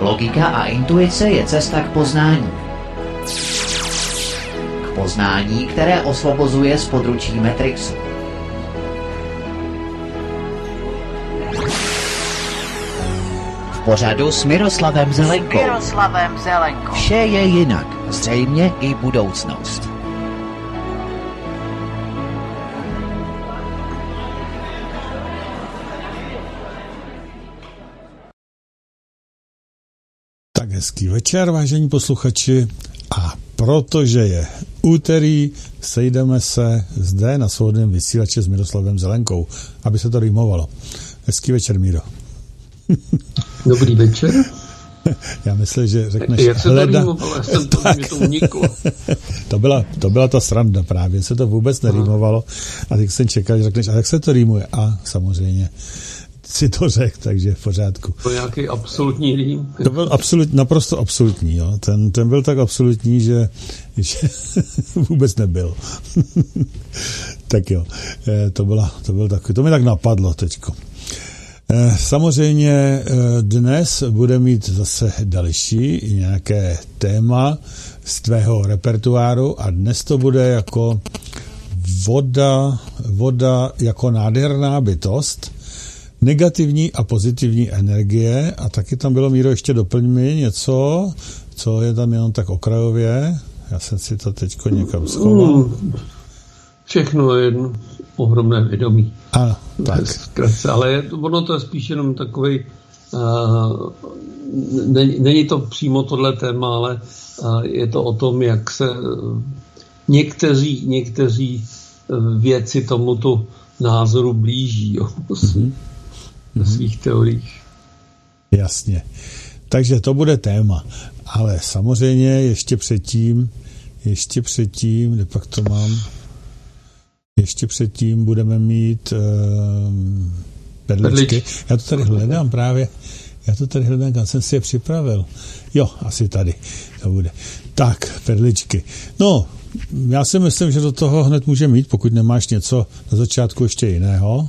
Logika a intuice je cesta k poznání. K poznání, které osvobozuje z područí Matrixu. V pořadu s Miroslavem Zelenkou. Miroslavem Zelenkou. Vše je jinak, zřejmě i budoucnost. Hezký večer, vážení posluchači. A protože je úterý, sejdeme se zde na svobodném vysílači s Miroslavem Zelenkou, aby se to rýmovalo. Hezký večer, Míro. Dobrý večer. Já myslím, že řekneš... Jak se hleda... to rýmovalo? Já jsem to, tak. to uniklo. to, byla, to byla ta sranda právě, se to vůbec nerýmovalo. A teď jsem čekal, že řekneš, a jak se to rýmuje? A samozřejmě si to řekl, takže v pořádku. To nějaký absolutní rým. To byl absolut, naprosto absolutní, jo. Ten, ten byl tak absolutní, že, že vůbec nebyl. tak jo, eh, to, byla, to byl takový, to mi tak napadlo teďko. Eh, samozřejmě eh, dnes bude mít zase další nějaké téma z tvého repertoáru a dnes to bude jako voda, voda jako nádherná bytost, negativní a pozitivní energie a taky tam bylo, Míro, ještě doplň mi něco, co je tam jenom tak okrajově. Já jsem si to teďko někam schoval. Mm, všechno je jedno ohromné vědomí. Ano, tak. Zkrátce, ale je, ono to je spíš jenom takový. Uh, není, není to přímo tohle téma, ale uh, je to o tom, jak se uh, někteří, někteří věci tomuto názoru blíží. Jo. Mm-hmm ve mhm. svých teoriích. Jasně. Takže to bude téma. Ale samozřejmě ještě předtím, ještě předtím, kde pak to mám, ještě předtím budeme mít uh, perličky. Já to tady hledám právě. Já to tady hledám, kam jsem si je připravil. Jo, asi tady to bude. Tak, perličky. No, já si myslím, že do toho hned může mít, pokud nemáš něco na začátku ještě jiného.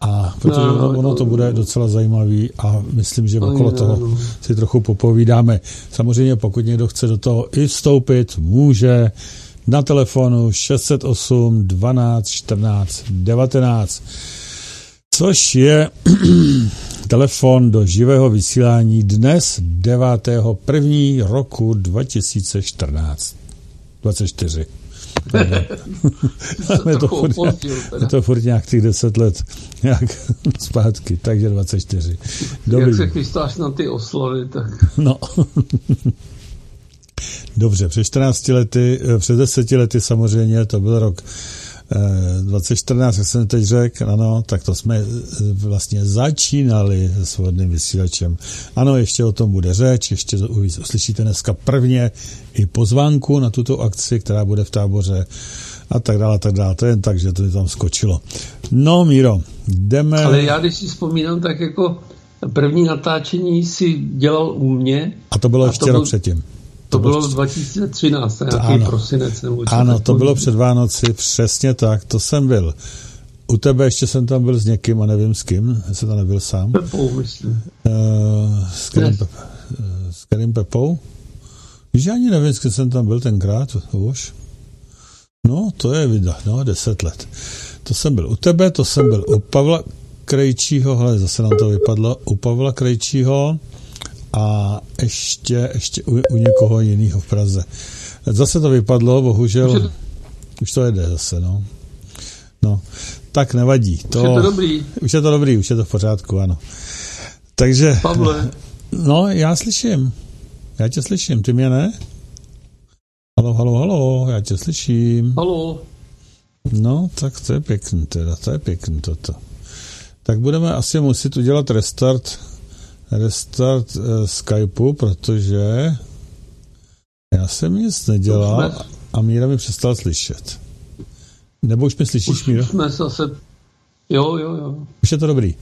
A protože no, ono, ono to bude docela zajímavý a myslím, že okolo toho si trochu popovídáme. Samozřejmě pokud někdo chce do toho i vstoupit, může na telefonu 608 12 14 19 což je telefon do živého vysílání dnes 9. 1. roku 2014. 24 je, to furt, je to furt nějak těch deset let nějak zpátky, takže 24. Dobrý. Jak se chystáš na ty oslavy, tak... No. Dobře, před 14 lety, eh, před 10 lety samozřejmě, to byl rok 2014, jak jsem teď řekl, ano, tak to jsme eh, vlastně začínali s svobodným vysílačem. Ano, ještě o tom bude řeč, ještě uslyšíte dneska prvně i pozvánku na tuto akci, která bude v táboře a tak dále, a tak dále. To je jen tak, že to mi tam skočilo. No, Míro, jdeme... Ale já, když si vzpomínám, tak jako první natáčení si dělal u mě. A to bylo a ještě to rok byl... předtím. To, to bylo 2013, nějaký ano, prosinec nebo Ano, to bylo před Vánoci, přesně tak, to jsem byl. U tebe ještě jsem tam byl s někým a nevím s kým, jsem tam nebyl sám. Pepou, myslím. Uh, s, uh, s kterým Pepou? Víš, ani nevím, s kým jsem tam byl tenkrát, už. No, to je vida, no, deset let. To jsem byl u tebe, to jsem byl u Pavla Krejčího, hele, zase nám to vypadlo, u Pavla Krejčího, a ještě, ještě u, u někoho jiného v Praze. Zase to vypadlo, bohužel. Už to jede zase, no. No, tak nevadí. To, už je to dobrý. Už je to dobrý, už je to v pořádku, ano. Takže... Pavle. No, já slyším. Já tě slyším, ty mě ne? Halo, halo, halo, já tě slyším. Halo. No, tak to je pěkný teda, to je pěkný toto. Tak budeme asi muset udělat restart restart uh, Skypeu, protože já jsem nic nedělal a Míra mi přestal slyšet. Nebo už mě slyšíš, Míra? Už jsme zase... Jo, jo, jo. Už je to dobrý.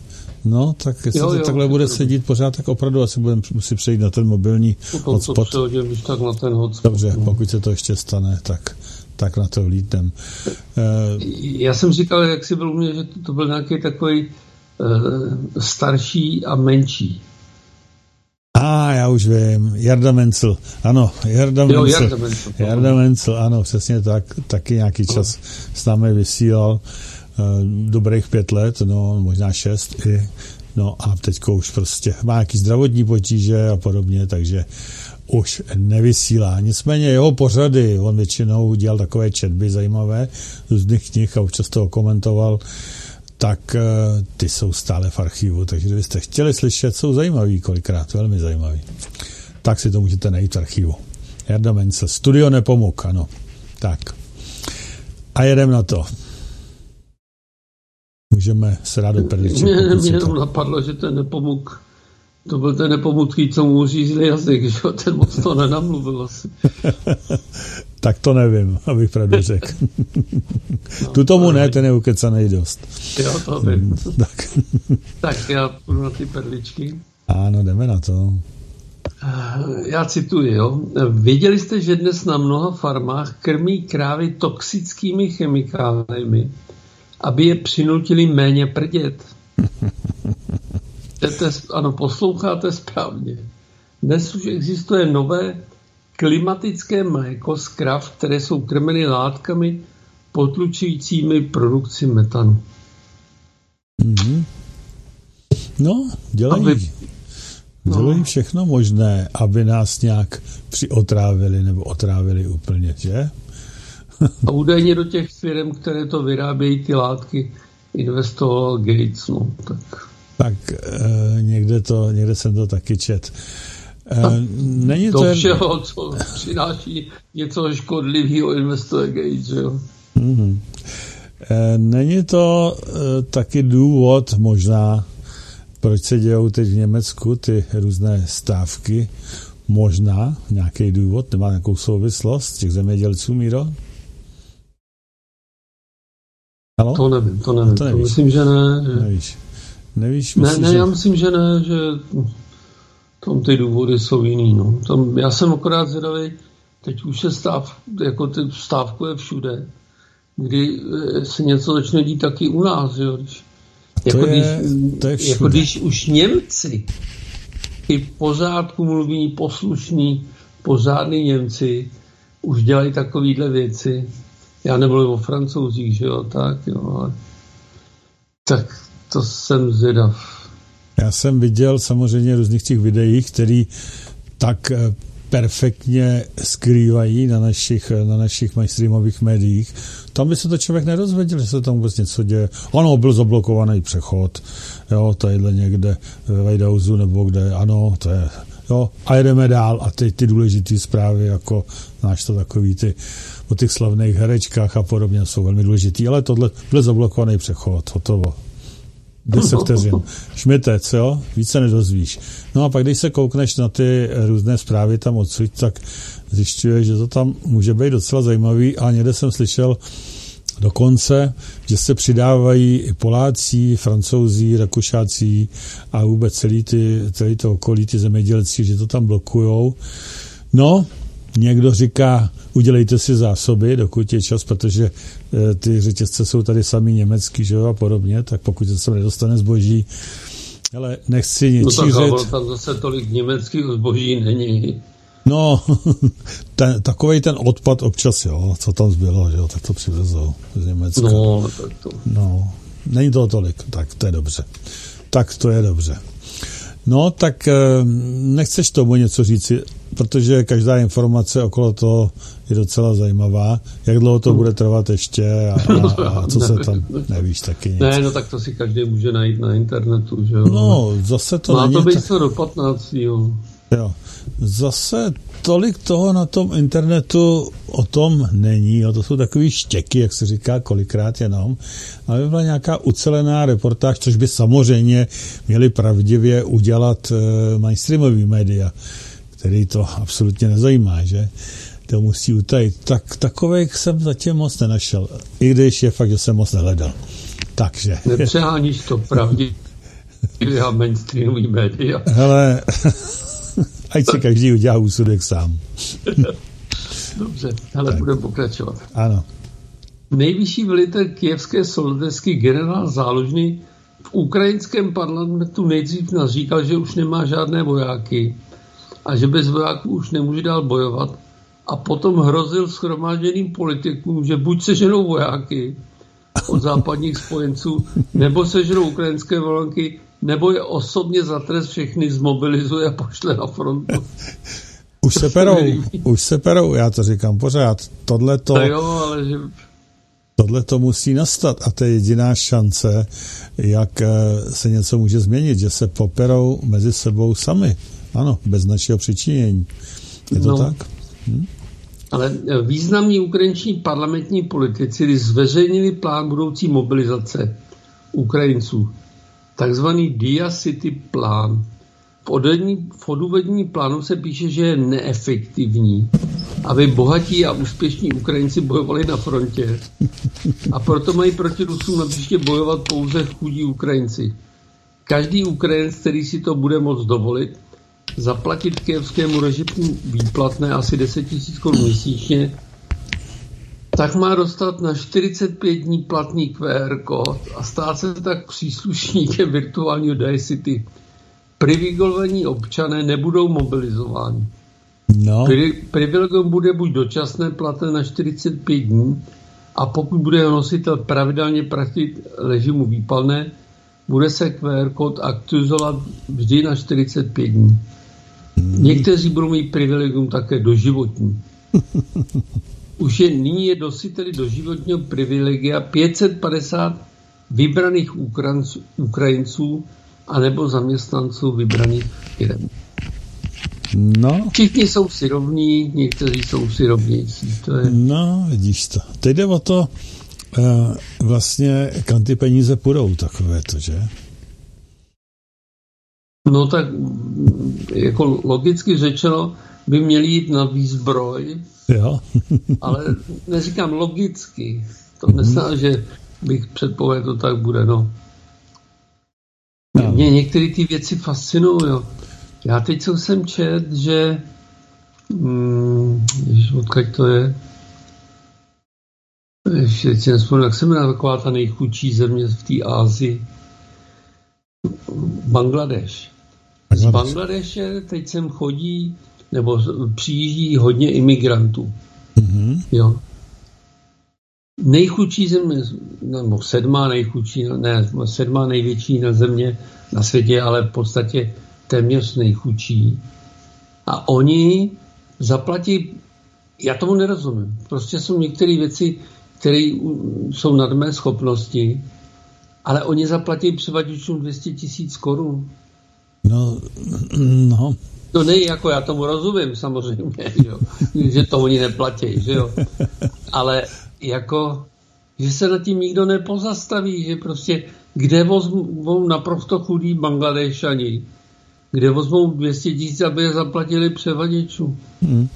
No, tak jestli jo, to jo, takhle bude sedít pořád, tak opravdu asi budeme muset přejít na ten mobilní Potom hotspot. To tak na ten hotspot. Dobře, no. pokud se to ještě stane, tak, tak na to vlítnem. Uh, Já jsem říkal, jak jsi byl u mě, že to, to byl nějaký takový uh, starší a menší. A ah, já už vím, Jarda Mencel, ano, Jarda Mencel, jo, Jarda Mencel, Jarda Mencel, ano, přesně tak, taky nějaký čas s námi vysílal, uh, dobrých pět let, no, možná šest i, no a teďko už prostě má nějaký zdravotní potíže a podobně, takže už nevysílá. Nicméně jeho pořady, on většinou dělal takové četby zajímavé z různých knih a občas toho komentoval, tak eh, ty jsou stále v archivu, takže kdybyste chtěli slyšet, jsou zajímavý kolikrát, velmi zajímavý. Tak si to můžete najít v archivu. Jarda Mencel, Studio Nepomuk, ano. Tak. A jedem na to. Můžeme se rád do Mě, mě jenom napadlo, že ten Nepomuk to byl ten nepomůcký, co mu řízli jazyk, že ten moc to nenamluvil asi. tak to nevím, abych pravdu řekl. no, tu tomu ne, ten je ukecaný dost. Jo, to vím. tak. tak já půjdu na ty perličky. Ano, jdeme na to. Já cituji, jo. Věděli jste, že dnes na mnoha farmách krmí krávy toxickými chemikáliemi, aby je přinutili méně prdět? Jdete, ano, posloucháte správně. Dnes už existuje nové klimatické mléko z krav, které jsou krmeny látkami potlučujícími produkci metanu. Mm-hmm. No, dělají, aby, dělají no. všechno možné, aby nás nějak přiotrávili nebo otrávili úplně, že? A údajně do těch firm, které to vyrábějí, ty látky, investoval Gates, no, tak tak e, někde, to, někde jsem to taky čet. Není to... všeho, co přináší něco škodlivého, investuje Gates, jo? Mm-hmm. Není to e, taky důvod možná, proč se dějou teď v Německu ty různé stávky, možná nějaký důvod, nemá nějakou souvislost těch zemědělců, Míro? Halo? To nevím, to nevím. To, to myslím, že ne. Že... Nevíš. Nevíš, myslíš, ne, ne, že... já myslím, že ne, že tam ty důvody jsou jiný. No. Tam, já jsem akorát zvědavý, teď už je stav, jako ty stávku je všude, kdy eh, se něco začne dít taky u nás, jo. Když, jako, to je, když, to je jako když už Němci i pořádku mluví poslušní, pořádní Němci už dělají takovýhle věci. Já nemluvím o francouzích, že jo, tak jo, ale tak to jsem zvědav. Já jsem viděl samozřejmě různých těch videích, který tak eh, perfektně skrývají na našich, na našich mainstreamových médiích. Tam by se to člověk nerozvěděl, že se tam vůbec něco děje. Ano, byl zablokovaný přechod, jo, tadyhle někde ve Vajdauzu nebo kde, ano, to je, jo, a jedeme dál a ty, ty důležité zprávy, jako náš to takový ty o těch slavných herečkách a podobně jsou velmi důležitý, ale tohle byl zablokovaný přechod, hotovo. 10 vteřin. Šmitec, jo? Víc se nedozvíš. No a pak, když se koukneš na ty různé zprávy tam odsud, tak zjišťuješ, že to tam může být docela zajímavý a někde jsem slyšel dokonce, že se přidávají i Poláci, Francouzí, Rakušáci a vůbec celý, ty, celý to okolí, ty zemědělci, že to tam blokujou. No, někdo říká, udělejte si zásoby, dokud je čas, protože e, ty řetězce jsou tady sami německý, že jo, a podobně, tak pokud se nedostane zboží, ale nechci něčířit. No tak tam zase tolik německých zboží není. No, ten, takový ten odpad občas, jo, co tam zbylo, že jo, tak to přivezou z Německa. No, tak to. No, není toho tolik, tak to je dobře. Tak to je dobře. No, tak eh, nechceš tomu něco říci, protože každá informace okolo toho je docela zajímavá. Jak dlouho to bude trvat ještě a, a, a co se tam, nevíš taky nic. Ne, no tak to si každý může najít na internetu, že jo. No, zase to Má není to být tak... do 15. Jo. jo. Zase tolik toho na tom internetu o tom není, jo. to jsou takový štěky, jak se říká kolikrát jenom, ale by byla nějaká ucelená reportáž, což by samozřejmě měli pravdivě udělat uh, mainstreamový média, který to absolutně nezajímá, že to musí utajit. Tak takových jsem zatím moc nenašel, i když je fakt, že jsem moc nehledal. Takže... Nepřeháníš to pravdivě a mainstreamový média. Hele, ať si každý udělá úsudek sám. Dobře, ale budeme pokračovat. Ano. Nejvyšší velitel kijevské soldesky generál Záložný v ukrajinském parlamentu nejdřív nás říkal, že už nemá žádné vojáky a že bez vojáků už nemůže dál bojovat a potom hrozil schromážděným politikům, že buď seženou vojáky od západních spojenců, nebo seženou ukrajinské volanky, nebo je osobně za trest všechny zmobilizuje a pošle na frontu. Už se perou, už se perou, já to říkám pořád. Tohle to... No jo, ale že Tohle to musí nastat a to je jediná šance, jak eh, se něco může změnit, že se poperou mezi sebou sami. Ano, bez našeho přičinění. Je to no, tak? Hm? Ale eh, významní ukrajinční parlamentní politici zveřejnili plán budoucí mobilizace Ukrajinců. Takzvaný Dia City plán. V, odvední, v odůvodní plánu se píše, že je neefektivní, aby bohatí a úspěšní Ukrajinci bojovali na frontě. A proto mají proti Rusům na příště bojovat pouze chudí Ukrajinci. Každý Ukrajinec, který si to bude moct dovolit, zaplatit kijevskému režimu výplatné asi 10 000 korun měsíčně, tak má dostat na 45 dní platný QR kód a stát se tak příslušníkem virtuálního City privilegovaní občané nebudou mobilizováni. No. Pri, privilegium bude buď dočasné platné na 45 dní a pokud bude nositel pravidelně pratit režimu výpalné, bude se QR kód aktualizovat vždy na 45 dní. Hmm. Někteří budou mít privilegium také doživotní. Už je nyní je dositeli doživotního privilegia 550 vybraných Ukrajinců, Ukrajinců anebo zaměstnanců vybraných firm. No. Všichni jsou si rovní, někteří jsou si rovnější. To je... No, vidíš to. Teď jde o to, uh, vlastně, kam ty peníze půjdou, takové to, že? No tak, jako logicky řečeno, by měli jít na výzbroj, jo. ale neříkám logicky. To mm-hmm. neznamená, že bych předpověděl, to tak bude, no. No. Mě některé ty věci fascinují. Jo. Já teď co jsem čet, že hmm, ježiš, odkaď to je? Ještě si nespomínám, jak se jmenuje taková ta nejchudší země v té Ázii. Bangladeš. Z Bangladeše teď sem chodí, nebo přijíždí hodně imigrantů. Mm-hmm. Jo nejchudší země, nebo sedmá nejchudší, ne, sedmá největší na země na světě, ale v podstatě téměř nejchudší. A oni zaplatí, já tomu nerozumím, prostě jsou některé věci, které jsou nad mé schopnosti, ale oni zaplatí převaděčům 200 tisíc korun. No, no. To nej, jako já tomu rozumím samozřejmě, že, jo? že to oni neplatí, že jo. Ale jako, že se nad tím nikdo nepozastaví, že prostě kde vezmou naprosto chudý Bangladešani, kde vezmou 200 tisíc, aby je zaplatili převaděčů. Hmm.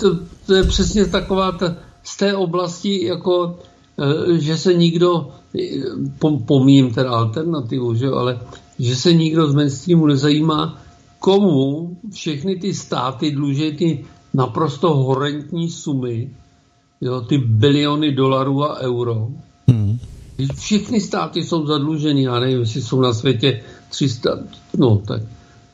To, to je přesně taková ta, z té oblasti, jako, eh, že se nikdo, pomím teda alternativu, že, ale že se nikdo z mainstreamu nezajímá, komu všechny ty státy dluží ty naprosto horentní sumy, jo, ty biliony dolarů a euro. Hmm. Všechny státy jsou zadluženy, já nevím, jestli jsou na světě 300, no tak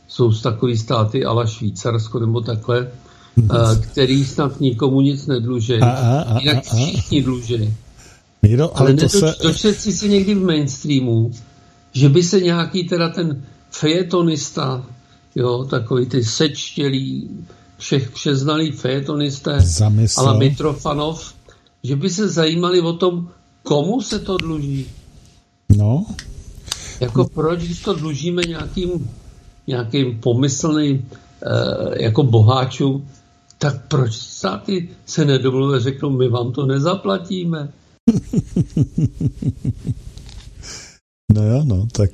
jsou z takový státy ale Švýcarsko nebo takhle, hmm. a, který snad nikomu nic nedluží. A, a, a, Jinak a, a. všichni dluží. Míro, ale, ale to se... dočet si někdy v mainstreamu, že by se nějaký teda ten fejetonista, jo, takový ty sečtělý, všech všeznalý fejetonisté ale Mitrofanov, že by se zajímali o tom, komu se to dluží. No. Jako proč, když to dlužíme nějakým, nějakým pomyslným eh, jako boháčům, tak proč státy se nedomluví řeknou, my vám to nezaplatíme? no jo, no, tak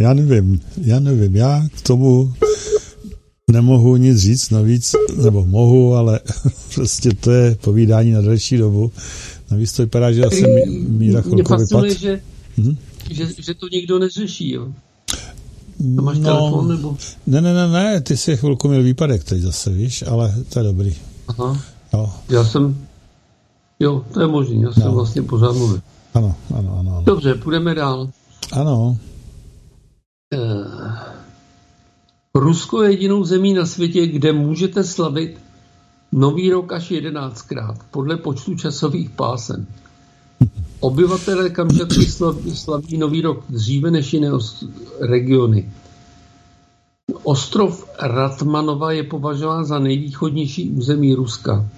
já nevím, já nevím, já k tomu nemohu nic říct navíc, nebo mohu, ale prostě to je povídání na delší dobu. Navíc to vypadá, že asi míra chvilku vypad. Že, hm? že, že to nikdo neřeší, jo? A máš no, telefon, nebo? Ne, ne, ne, ne, ty jsi chvilku měl výpadek teď zase, víš, ale to je dobrý. Aha. Jo. Já jsem, jo, to je možný, já jsem no. vlastně pořád mluvil. Ano, ano, ano, ano. Dobře, půjdeme dál. Ano. Uh, Rusko je jedinou zemí na světě, kde můžete slavit nový rok až jedenáctkrát, podle počtu časových pásem. Obyvatelé Kamčatky slaví nový rok dříve než jiné regiony. Ostrov Ratmanova je považován za nejvýchodnější území Ruska.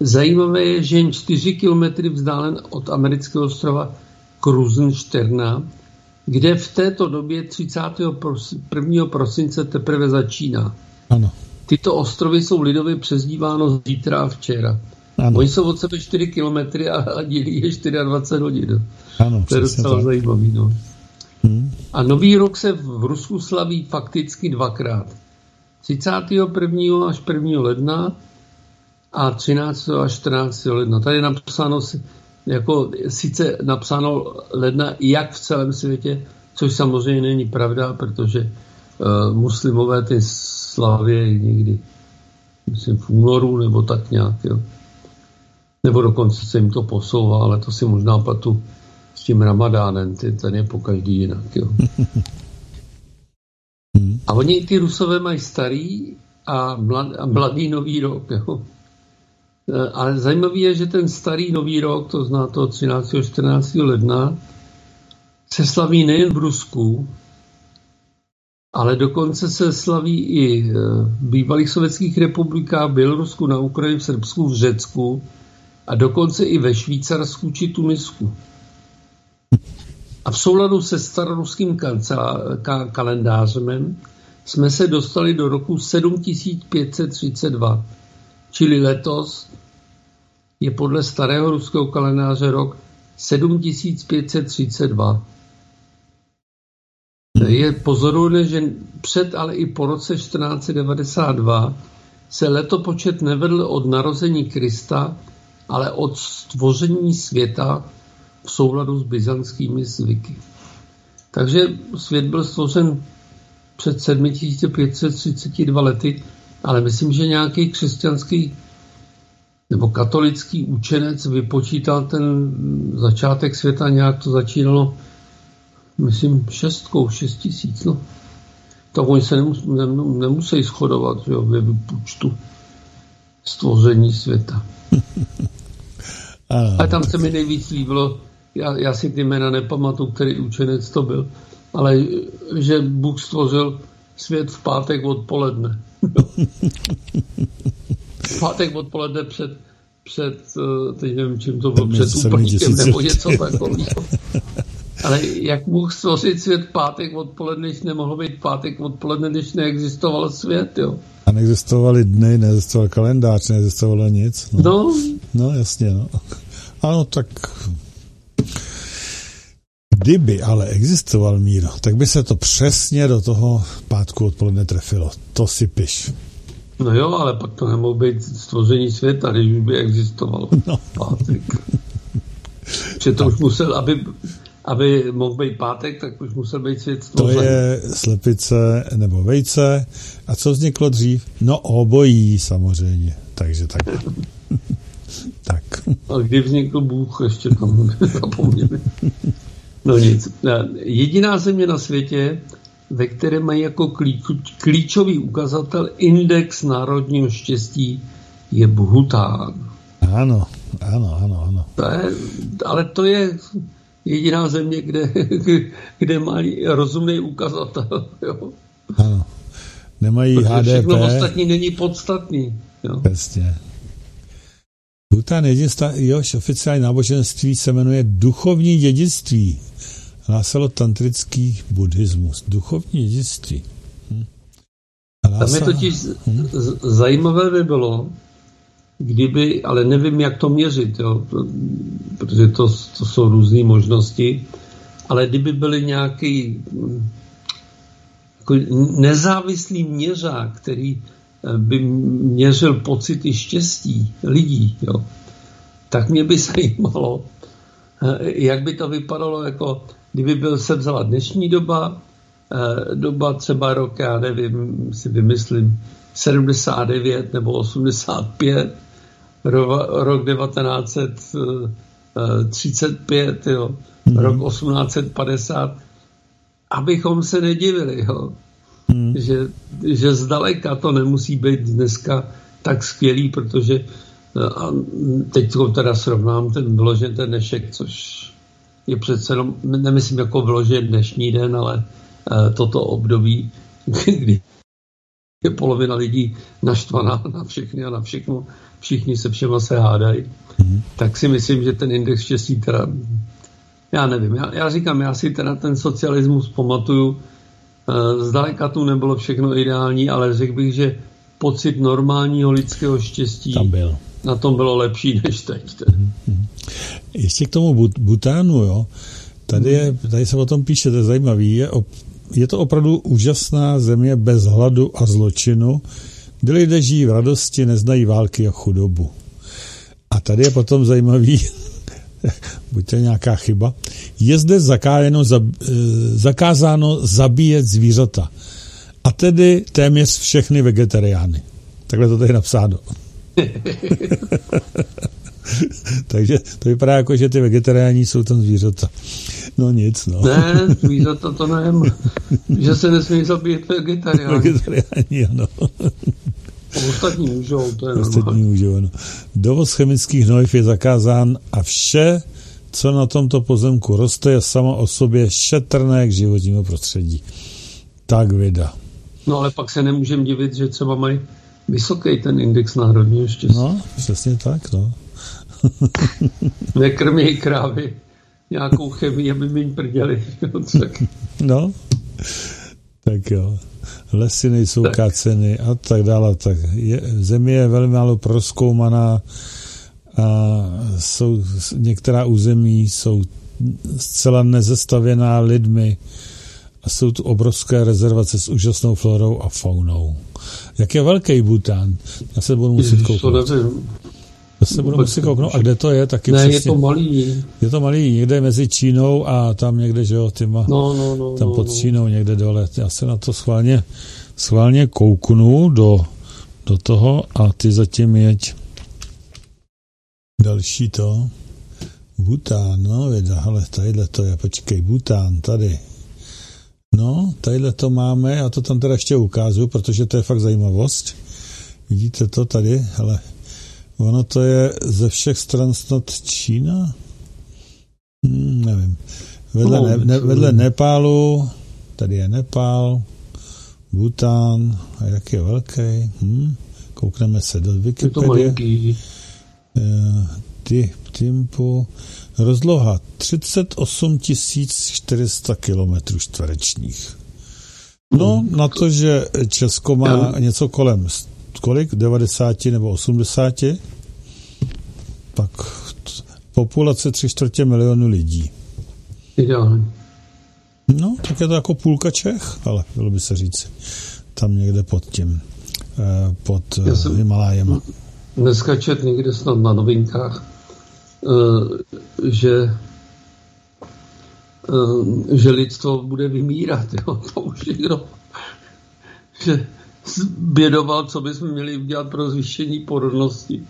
Zajímavé je, že jen 4 kilometry vzdálen od amerického ostrova Kruzenšterna, kde v této době 31. prosince teprve začíná. Ano. Tyto ostrovy jsou lidově přezdíváno zítra a včera. Ano. Oni jsou od sebe 4 kilometry a dělí je 24 hodin. Ano, to je docela tak. zajímavý. No. Hmm. A nový rok se v Rusku slaví fakticky dvakrát. 31. až 1. ledna a 13. až 14. ledna. Tady je napsáno, jako sice napsáno ledna jak v celém světě, což samozřejmě není pravda, protože uh, muslimové ty slavě někdy, myslím v únoru nebo tak nějak, jo. Nebo dokonce se jim to posouvá, ale to si možná patu s tím ramadánem, ty, ten je po každý jinak, jo. A oni, ty rusové mají starý a, mlad, a mladý nový rok, jo. E, ale zajímavé je, že ten starý nový rok, to zná to 13. 14. ledna, se slaví nejen v Rusku, ale dokonce se slaví i e, v bývalých sovětských republikách, v Bělorusku, na Ukrajině, v Srbsku, v Řecku a dokonce i ve Švýcarsku či Tunisku. A v souladu se staroruským kalendářem jsme se dostali do roku 7532, čili letos je podle starého ruského kalendáře rok 7532. Je pozoruhodné, že před, ale i po roce 1492 se letopočet nevedl od narození Krista, ale od stvoření světa v souladu s byzantskými zvyky. Takže svět byl stvořen před 7532 lety, ale myslím, že nějaký křesťanský nebo katolický učenec vypočítal ten začátek světa, nějak to začínalo myslím, šestkou, šest tisíc, no. Tak oni se nemus, nemusí shodovat že jo, ve výpočtu stvoření světa. A tam se mi nejvíc líbilo, já, já si ty jména nepamatuju, který učenec to byl, ale že Bůh stvořil svět v pátek odpoledne. v pátek odpoledne před, před eh, teď nevím, čím to bylo, před úplníkem nebo něco takového. Ale jak mohl stvořit svět pátek odpoledne, když nemohl být pátek odpoledne, když neexistoval svět, jo? A neexistovaly dny, neexistoval kalendář, neexistovalo nic. No, no, no jasně, no. Ano, tak Kdyby ale existoval mír, tak by se to přesně do toho pátku odpoledne trefilo. To si piš. No jo, ale pak to nemohlo být stvoření světa, když by existovalo no. pátek. Že to tak. už musel, aby aby mohl být pátek, tak už musel být svět stvořen. To je slepice nebo vejce. A co vzniklo dřív? No obojí samozřejmě. Takže tak. tak. A kdy vznikl Bůh, ještě tam zapomněli. No nic. Jediná země na světě, ve které mají jako klíčový ukazatel index národního štěstí, je Bhután. Ano, ano, ano, ano. To je, ale to je jediná země, kde, kde mají rozumný ukazatel. Jo. Ano. Nemají Protože HDP. Všechno ostatní není podstatný. Jo. Přesně. Bhutan jedinství, jož oficiální náboženství se jmenuje duchovní dědictví. Hlásalo tantrický buddhismus. Duchovní dědictví. Hm. Tam je totiž hm? zajímavé by bylo, kdyby, ale nevím, jak to měřit, jo, protože to, to jsou různé možnosti, ale kdyby byly nějaký jako nezávislý měřák, který by měřil pocity štěstí lidí, jo, tak mě by zajímalo, eh, jak by to vypadalo, jako kdyby byl se vzala dnešní doba, eh, doba třeba rok, já nevím, si vymyslím, 79 nebo 85, rok 1935, jo, mm-hmm. rok 1850, abychom se nedivili, jo. Hmm. Že, že zdaleka to nemusí být dneska tak skvělý, protože a teď teda srovnám ten vložen ten dnešek, což je přece jenom, nemyslím jako vložen dnešní den, ale toto období, kdy je polovina lidí naštvaná na všechny a na všechno, všichni se všema se hádají, mm-hmm. tak si myslím, že ten index štěstí teda, já nevím, já, já říkám, já si teda ten socialismus pamatuju, zdaleka tu nebylo všechno ideální, ale řekl bych, že pocit normálního lidského štěstí Tam byl. na tom bylo lepší než teď. Mm-hmm. Ještě k tomu Butánu, jo. Tady, je, tady se o tom píše, to je zajímavý, je je to opravdu úžasná země bez hladu a zločinu, kde lidé žijí v radosti, neznají války a chudobu. A tady je potom zajímavý, buď to nějaká chyba, je zde zakájeno, zab, eh, zakázáno zabíjet zvířata. A tedy téměř všechny vegetariány. Takhle to tady napsáno. Takže to vypadá jako, že ty vegetariáni jsou tam zvířata. No nic, no. Ne, zvířata to ne. že se nesmí zabít vegetariáni. Vegetariáni, ano. Ostatní můžou, to je Ostatní můžou, ano. Dovoz chemických hnojiv je zakázán a vše, co na tomto pozemku roste, je samo o sobě šetrné k životnímu prostředí. Tak vida. No ale pak se nemůžeme divit, že třeba mají vysoký ten index národního štěstí. No, přesně tak, no. Nekrměj krávy nějakou chemii, aby mi prděli. tak. No, tak jo. Lesy nejsou tak. káceny a tak dále. Tak je, země je velmi málo proskoumaná a jsou, některá území jsou zcela nezestavěná lidmi a jsou tu obrovské rezervace s úžasnou florou a faunou. Jak je velký Bután? Já se budu muset kouknout. Já se budu muset kouknout. A kde to je? Taky ne, přesně. je to malý. Je to malý, někde mezi Čínou a tam někde, že jo, tyma, no, no, no, tam no, pod no. Čínou někde dole. Já se na to schválně, schválně kouknu do, do toho a ty zatím jeď. Další to. Bután, no, věda, ale tadyhle to je, počkej, Bután, tady. No, tadyhle to máme, já to tam teda ještě ukážu, protože to je fakt zajímavost. Vidíte to tady, ale Ono to je ze všech stran snad Čína? Hmm, nevím. Vedle, no, ne, ne, vedle Nepálu, tady je Nepál, Bután, a jak je velký? Hm? Koukneme se do Wikipedie. Eh, ty, Timpu. Rozloha 38 400 km čtverečních. No, na to, že Česko má něco kolem kolik? 90 nebo 80? Tak populace tři čtvrtě milionu lidí. Ideálně. No, tak je to jako půlka Čech, ale bylo by se říct tam někde pod tím, eh, pod eh, Himalájem. Dneska čet někde snad na novinkách, eh, že že lidstvo bude vymírat, jo, to už někdo, že bědoval, co bychom měli udělat pro zvýšení porodnosti.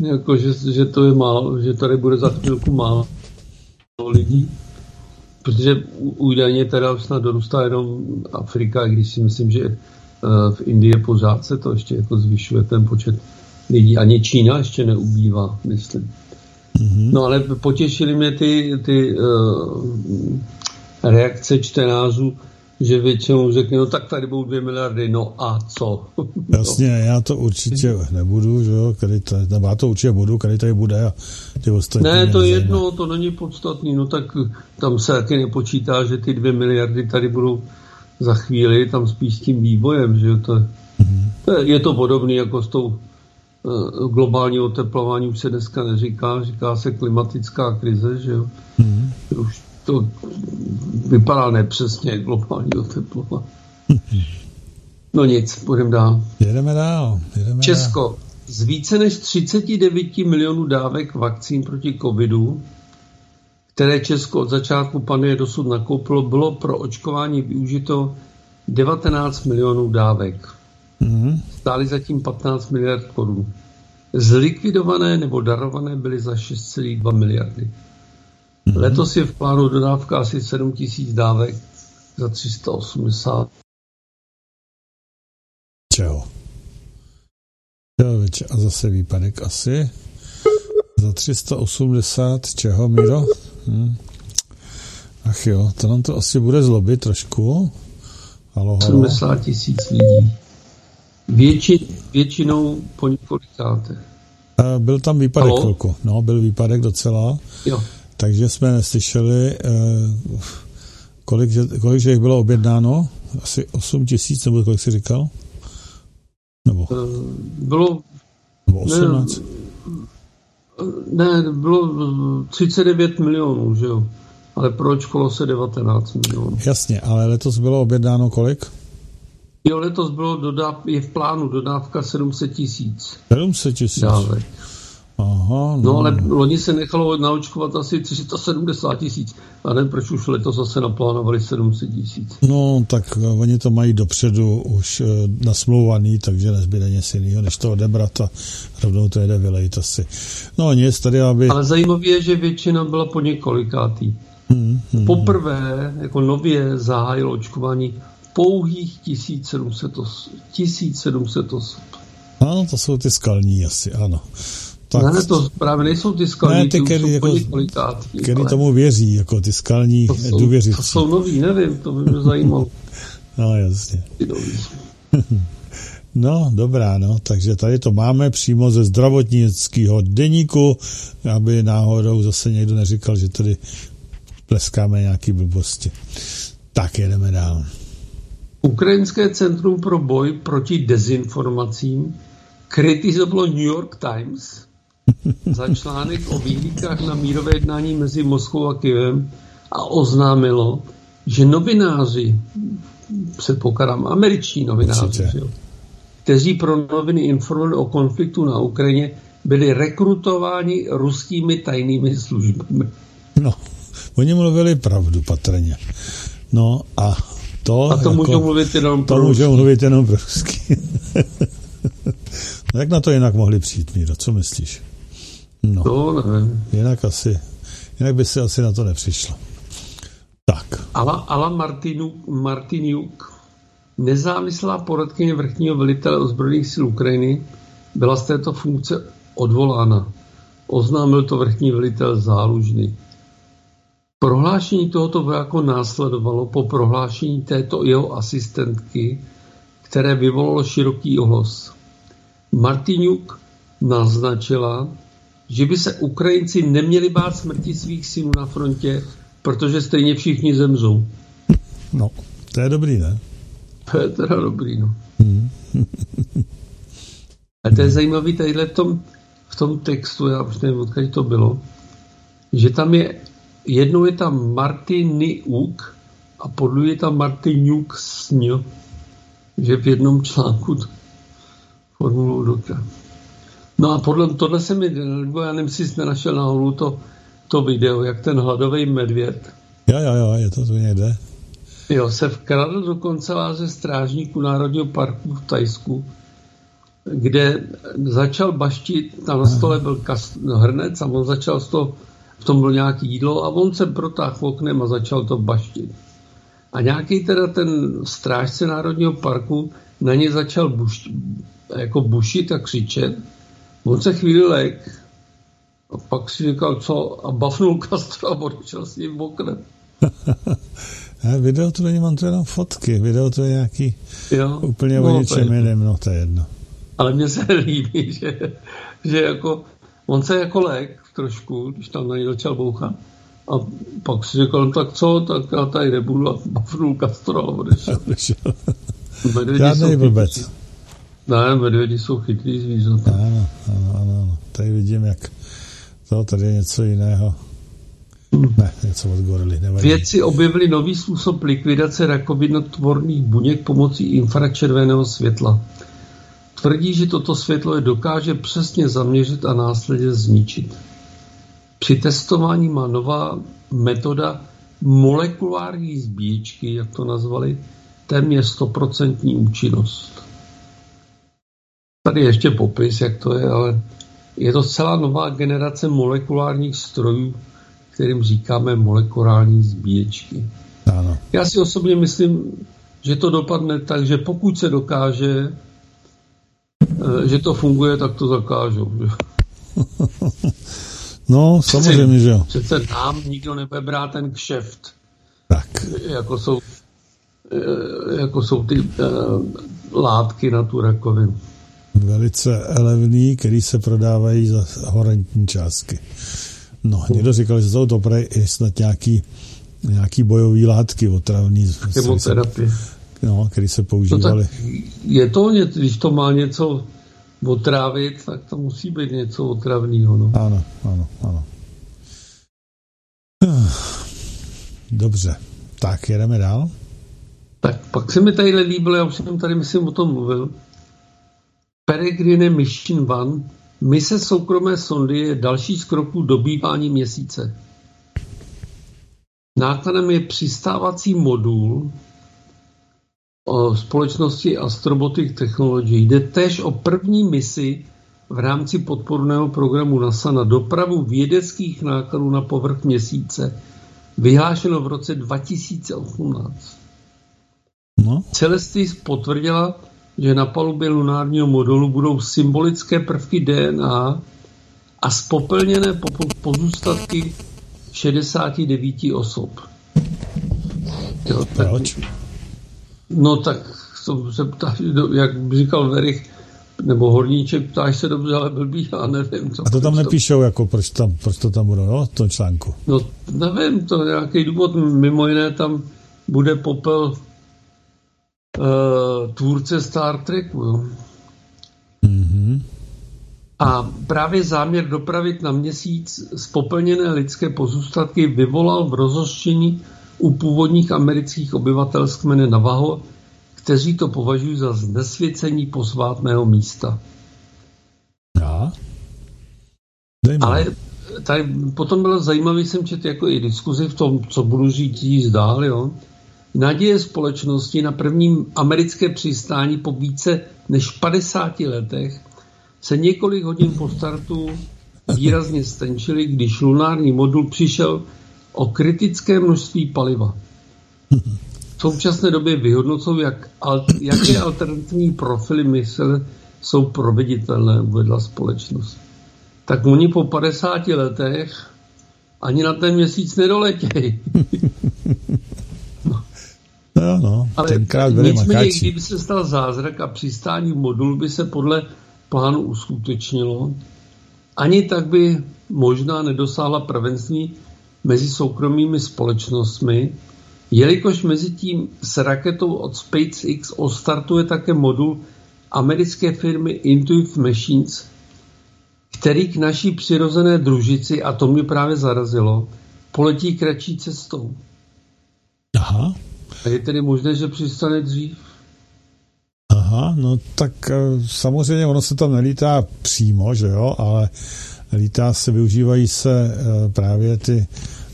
Jako, že, že to je málo, že tady bude za chvilku málo lidí. Protože údajně teda snad dorůstá jenom Afrika, když si myslím, že eh, v Indii pořád se to ještě jako zvyšuje ten počet lidí. Ani Čína ještě neubývá, myslím. Mm-hmm. No ale potěšily mě ty, ty uh, reakce čtenářů, že většinou řekne, no tak tady budou dvě miliardy, no a co? Jasně, já to určitě nebudu, že jo, který to, nebo já to určitě budu, který tady bude a ty ostatní. Ne, to je jedno, to není podstatný, no tak tam se taky nepočítá, že ty dvě miliardy tady budou za chvíli, tam spíš s tím vývojem, že jo, to, mm-hmm. to je, je to podobné jako s tou uh, globální oteplování, už se dneska neříká, říká se klimatická krize, že jo. Mm-hmm. Už to vypadá nepřesně globální oteplování. No nic, půjdeme dál. Jedeme dál. Jedeme Česko. Dál. Z více než 39 milionů dávek vakcín proti covidu, které Česko od začátku pandemie dosud nakoupilo, bylo pro očkování využito 19 milionů dávek. Mm-hmm. Stály zatím 15 miliard korun. Zlikvidované nebo darované byly za 6,2 miliardy. Hmm. Letos je v plánu dodávka asi 7 tisíc dávek za 380. Čeho? Čeho A zase výpadek asi. Za 380 čeho, Miro? Hm. Ach jo, to nám to asi bude zlobit trošku. Halo, halo. 70 tisíc lidí. Větši, většinou po několikáte. Eh, byl tam výpadek Halo? chvilku. No, byl výpadek docela. Jo. Takže jsme neslyšeli, eh, kolik, kolik že jich bylo objednáno. Asi 8 tisíc, nebo kolik jsi říkal? Nebo? Eh, bylo... Nebo 18? Ne, ne, bylo 39 milionů, že jo? Ale proč kolo se 19 milionů? Jasně, ale letos bylo objednáno kolik? Jo, letos bylo dodáv, je v plánu dodávka 700 tisíc. 700 tisíc? Aha, no. no ale loni se nechalo naočkovat asi 370 tisíc. A nevím, proč už letos zase naplánovali 700 tisíc. No, tak eh, oni to mají dopředu už e, nasmlouvaný, takže nezbyde nic jiného, než to odebrat a rovnou to jede vylejt asi. No nic, tady aby... Ale zajímavé je, že většina byla po několikátý. Hmm, hmm. Poprvé jako nově zahájilo očkování pouhých 1700 osob. 1700 osob. Ano, to jsou ty skalní asi, ano. Tak, ne, to právě nejsou ty skalní, ne, ty, ty který, jako, který ale... tomu věří, jako ty skalní to jsou, důvěřící. To jsou noví, nevím, to by mě zajímalo. no, jasně. No, dobrá, no, takže tady to máme přímo ze zdravotnického deníku, aby náhodou zase někdo neříkal, že tady pleskáme nějaký blbosti. Tak jedeme dál. Ukrajinské centrum pro boj proti dezinformacím kritizovalo New York Times za článek o vyhlídkách na mírové jednání mezi Moskvou a Kyvem a oznámilo, že novináři, se pokarám, američní novináři, jo, kteří pro noviny informovali o konfliktu na Ukrajině, byli rekrutováni ruskými tajnými službami. No, oni mluvili pravdu patrně. No a to... A to jako, můžou mluvit jenom pro To můžou mluvit jenom pro rusky. no, jak na to jinak mohli přijít, Míro? Co myslíš? No, to nevím. Jinak asi, jinak by si asi na to nepřišlo. Tak. Ala, Ala Martinu, Martiniuk, nezávislá poradkyně vrchního velitele ozbrojených sil Ukrajiny, byla z této funkce odvolána. Oznámil to vrchní velitel Zálužný. Prohlášení tohoto vojáka následovalo po prohlášení této jeho asistentky, které vyvolalo široký ohlas. Martinuk naznačila, že by se Ukrajinci neměli bát smrti svých synů na frontě, protože stejně všichni zemřou. No, to je dobrý, ne? To je teda dobrý, no. Hmm. A to je zajímavé tadyhle v tom, v tom textu, já už nevím, odkud to bylo, že tam je jednou je tam Martiniuk a podle je tam Martiniuk sň, že v jednom článku formulou doka. No a podle tohle se mi, já nevím, jestli jste našel nahoru to, to video, jak ten hladový medvěd. Jo, jo, jo, je to tu někde. Jo, se vkradl do kanceláře strážníků Národního parku v Tajsku, kde začal baštit, tam na stole byl kast, hrnec a on začal z toho v tom bylo nějaký jídlo a on se protáhl oknem a začal to baštit. A nějaký teda ten strážce Národního parku na ně začal buš, jako bušit a křičet. On se chvíli lek a pak si říkal, co, a bafnul Castro a odešel s ním oknem. video to není, mám to jenom fotky, video to je nějaký jo, úplně no, o něčem jiném, no to je jedno. Ale mně se líbí, že, že jako, on se jako lék trošku, když tam na něj začal bouchat. A pak si říkal, no tak co, tak já tady nebudu a bafnul Castro a odešel. Žádný blbec. Ne, medvědi jsou chytrý zvířata. Ano, ano, ano. Tady vidím, jak to tady je něco jiného. Hmm. Ne, něco od gorily. Nevadí. Vědci objevili nový způsob likvidace rakovinotvorných buněk pomocí infračerveného světla. Tvrdí, že toto světlo je dokáže přesně zaměřit a následně zničit. Při testování má nová metoda molekulární zbíječky, jak to nazvali, téměř 100% účinnost. Tady ještě popis, jak to je, ale je to celá nová generace molekulárních strojů, kterým říkáme molekulární zbíječky. Ano. Já si osobně myslím, že to dopadne tak, že pokud se dokáže eh, že to funguje, tak to zakážou. No, samozřejmě, že jo. Přece nám nikdo nebude brát ten kšeft. Tak. Jako jsou, eh, jako jsou ty uh, látky na tu rakovinu. Velice levný, který se prodávají za horentní částky. No, někdo říkal, že jsou to prej i snad nějaký, nějaký bojový látky otravný. Chemoterapie. No, který se používali. No, je to, když to má něco otrávit, tak to musí být něco otravného. No. Ano, ano, ano. Dobře, tak jedeme dál. Tak pak se mi tady líbilo, já už jsem tady myslím o tom mluvil, Peregrine Mission One, mise soukromé sondy je další z kroků dobývání měsíce. Nákladem je přistávací modul o společnosti Astrobotic Technology. Jde též o první misi v rámci podporného programu NASA na dopravu vědeckých nákladů na povrch měsíce, vyhlášeno v roce 2018. No. Celestis potvrdila, že na palubě lunárního modulu budou symbolické prvky DNA a spopelněné pozůstatky 69 osob. Jo, tak, Proč? No tak to se ptáš, jak by říkal Verich, nebo Horníček, ptáš se dobře, ale blbý, já nevím. Co, a to tam nepíšou, to... jako proč, tam, proč to tam budou, jo, v tom článku? No nevím, to nějaký důvod, mimo jiné tam bude popel uh, tvůrce Star Treku. Jo. Mm-hmm. A právě záměr dopravit na měsíc spopelněné lidské pozůstatky vyvolal v rozhoštění u původních amerických obyvatel z kmene Navaho, kteří to považují za znesvěcení posvátného místa. Já? Ale tady potom bylo zajímavé, jsem četl jako i diskuzi v tom, co budu říct jíst dál, jo naděje společnosti na prvním americké přistání po více než 50 letech se několik hodin po startu výrazně stenčily, když lunární modul přišel o kritické množství paliva. V současné době vyhodnocou, jak, jaké alternativní profily mysle jsou proveditelné, uvedla společnost. Tak oni po 50 letech ani na ten měsíc nedoletějí. No, no, Ale tenkrát byli nicméně, makáči. kdyby se stal zázrak a přistání modul by se podle plánu uskutečnilo, ani tak by možná nedosáhla prvenství mezi soukromými společnostmi, jelikož mezi tím s raketou od SpaceX ostartuje také modul americké firmy Intuitive Machines, který k naší přirozené družici, a to mě právě zarazilo, poletí kratší cestou. Aha. A je tedy možné, že přistane dřív? Aha, no tak eh, samozřejmě ono se tam nelítá přímo, že jo, ale lítá se, využívají se eh, právě ty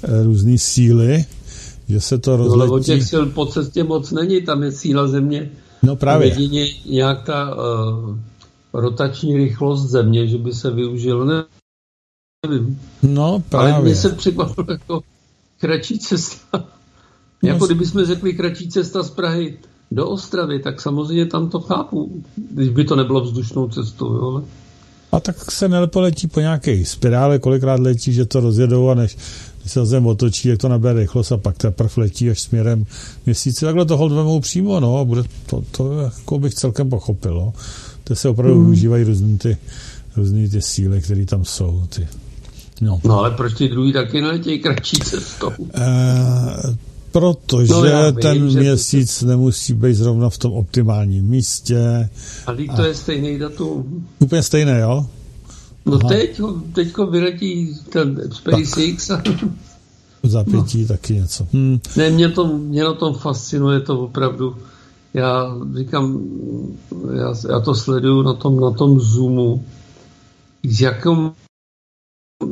eh, různé síly, že se to rozletí. No, ale těch sil po cestě moc není, tam je síla země. No právě. Jedině nějak ta uh, rotační rychlost země, že by se využilo, nevím. No právě. Ale mně se překvapilo jako kratší cesta. Jako kdybychom řekli kratší cesta z Prahy do Ostravy, tak samozřejmě tam to chápu, když by to nebylo vzdušnou cestou. Jo? A tak se nepoletí po nějaké spirále, kolikrát letí, že to rozjedou a než, než se zem otočí, jak to nabere rychlost a pak teprve letí až směrem měsíce. Takhle to hold vemou přímo, no, a bude to, to jako bych celkem pochopil, no. To se opravdu hmm. využívají různý ty, různý ty síly, které tam jsou. Ty. No. no ale proč ty druhý taky neletějí kratší cestou? Uh, Protože no, vím, ten měsíc to... nemusí být zrovna v tom optimálním místě. A teď to a... je stejný datum. Úplně stejné, jo? No Aha. teď, teďko vyletí ten SpaceX a... Zapětí no. taky něco. Hmm. Ne, mě, to, mě na tom fascinuje to opravdu. Já říkám, já, já to sleduju na tom, na tom Zoomu, s jakým,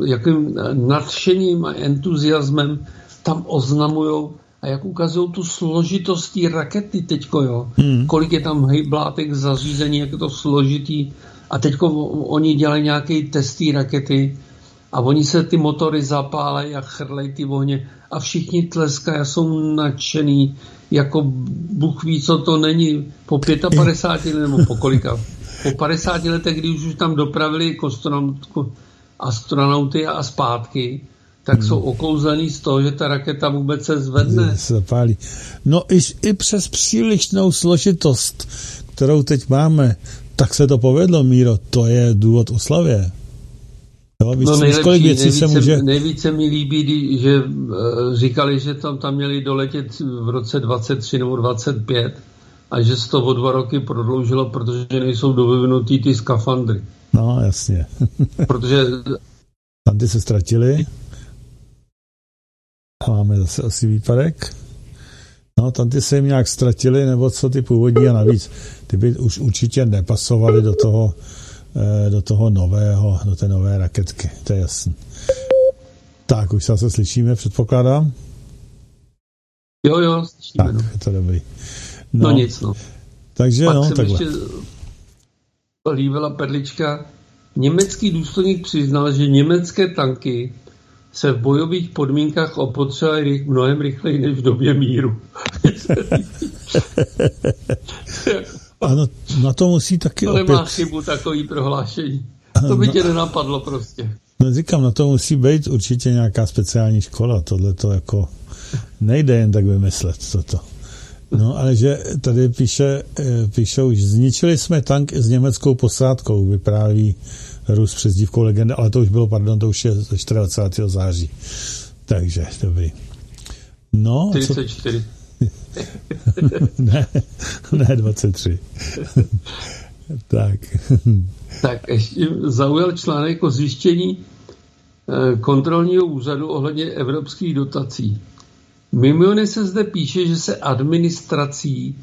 jakým nadšením a entuziasmem tam oznamují a jak ukazují tu složitost té rakety teďko, jo. Hmm. Kolik je tam hejblátek zařízení, jak je to složitý. A teďko oni dělají nějaké testy rakety a oni se ty motory zapálejí a chrlejí ty ohně a všichni tleskají a jsou nadšený, jako Bůh ví, co to není, po 55 nebo po kolika. po 50 letech, kdy už tam dopravili astronauty a zpátky, tak hmm. jsou okouzený z toho, že ta raketa vůbec se zvedne. Zapálí. No i, i přes přílišnou složitost, kterou teď máme, tak se to povedlo, Míro, to je důvod oslavě. Jo, no nejlepší, věcí nejvíce, se může... nejvíce mi líbí, že uh, říkali, že tam, tam měli doletět v roce 23 nebo 25 a že se to o dva roky prodloužilo, protože nejsou dovyvinutý ty skafandry. No, jasně. protože... Tam ty se ztratili. Máme zase asi výpadek. No, tam ty se jim nějak ztratili, nebo co ty původní a navíc ty by už určitě nepasovaly do toho, eh, do toho nového, do té nové raketky, to je jasný. Tak, už se zase slyšíme, předpokládám? Jo, jo, slyšíme. Tak, no. je to dobrý. No, no nic, no. Takže Pak no, takhle. ještě líbila perlička. Německý důstojník přiznal, že německé tanky se v bojových podmínkách opotřebovaly mnohem rychleji než v době míru. ano, na to musí taky to opět... nemá chybu takový prohlášení. To by tě nenapadlo prostě. No říkám, na to musí být určitě nějaká speciální škola. Tohle to jako nejde jen tak vymyslet toto. No, ale že tady píše, eh, píšou, že zničili jsme tank s německou posádkou, vypráví Rus přes dívkou legenda, ale to už bylo, pardon, to už je ze 24. září. Takže, dobrý. No, 44. Co... ne, ne 23. tak. tak ještě zaujal článek o zjištění eh, kontrolního úřadu ohledně evropských dotací. Mimo se zde píše, že se administrací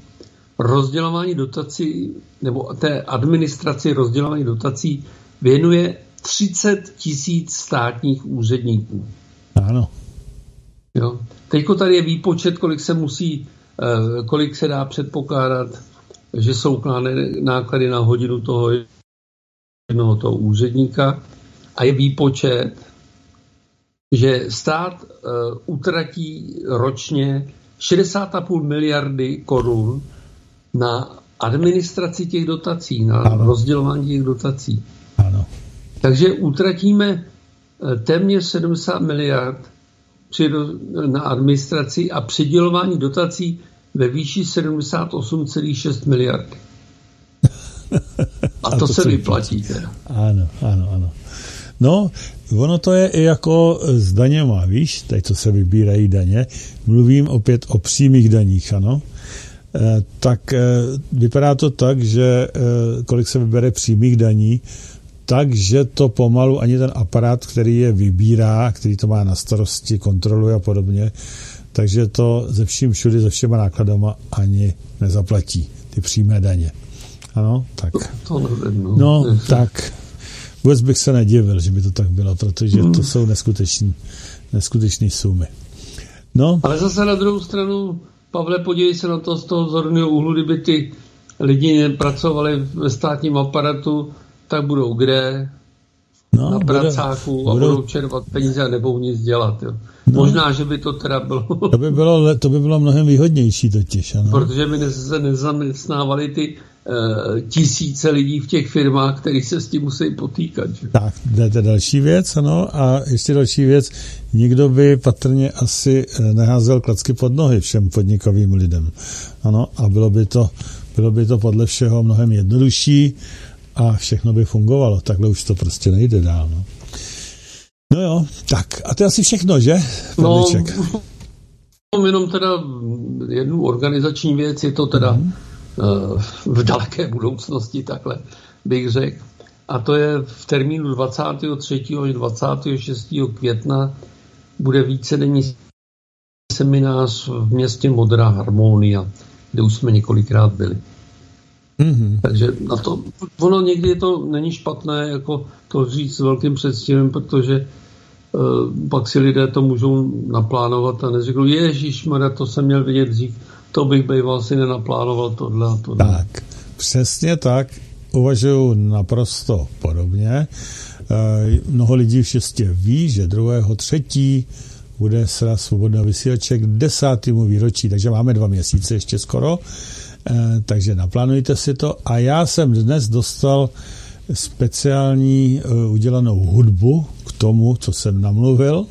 rozdělování dotací, nebo té administraci rozdělování dotací věnuje 30 tisíc státních úředníků. Ano. Jo. Teďko tady je výpočet, kolik se musí, eh, kolik se dá předpokládat, že jsou náklady na hodinu toho jednoho toho úředníka a je výpočet, že stát uh, utratí ročně 60,5 miliardy korun na administraci těch dotací, na ano. rozdělování těch dotací. Ano. Takže utratíme uh, téměř 70 miliard na administraci a přidělování dotací ve výši 78,6 miliard. A to, a to se vyplatí teda. Ano, ano, ano. No, ono to je i jako s daněma, víš, teď co se vybírají daně, mluvím opět o přímých daních, ano, e, tak e, vypadá to tak, že e, kolik se vybere přímých daní, takže to pomalu ani ten aparát, který je vybírá, který to má na starosti, kontroluje a podobně, takže to ze vším všudy, ze všema nákladama ani nezaplatí, ty přímé daně. Ano, tak. To, to nevím, no. no tak vůbec bych se nedivil, že by to tak bylo, protože mm. to hmm. jsou neskutečné neskutečný sumy. No. Ale zase na druhou stranu, Pavle, podívej se na to z toho zorného úhlu, kdyby ty lidi pracovali ve státním aparatu, tak budou kde? No, na pracáku a budou, čerpat peníze a nebudou nic dělat. Jo. No, Možná, že by to teda bylo... To by bylo, to by bylo mnohem výhodnější totiž. Ano. Protože by se nezaměstnávali ty Eh, tisíce lidí v těch firmách, kteří se s tím musí potýkat. Že? Tak, to je další věc, ano, a ještě další věc, nikdo by patrně asi eh, neházel klacky pod nohy všem podnikovým lidem. Ano, a bylo by to, bylo by to podle všeho mnohem jednodušší a všechno by fungovalo. Takhle už to prostě nejde dál. No, no jo, tak, a to je asi všechno, že? Pavliček? No, jenom teda jednu organizační věc, je to teda mm-hmm v daleké budoucnosti, takhle bych řekl. A to je v termínu 23. až 26. května bude vícedenní seminář v městě Modrá Harmonia, kde už jsme několikrát byli. Mm-hmm. Takže na to, ono někdy to není špatné, jako to říct s velkým předstihem, protože uh, pak si lidé to můžou naplánovat a neřeknou, ježíš, to jsem měl vidět dřív to bych býval si nenaplánoval tohle a tohle. Tak, přesně tak, uvažuju naprosto podobně. E, mnoho lidí všestě ví, že druhého třetí bude sraz svobodného vysílače k desátému výročí, takže máme dva měsíce ještě skoro. Takže naplánujte si to. A já jsem dnes dostal speciální udělanou hudbu k tomu, co jsem namluvil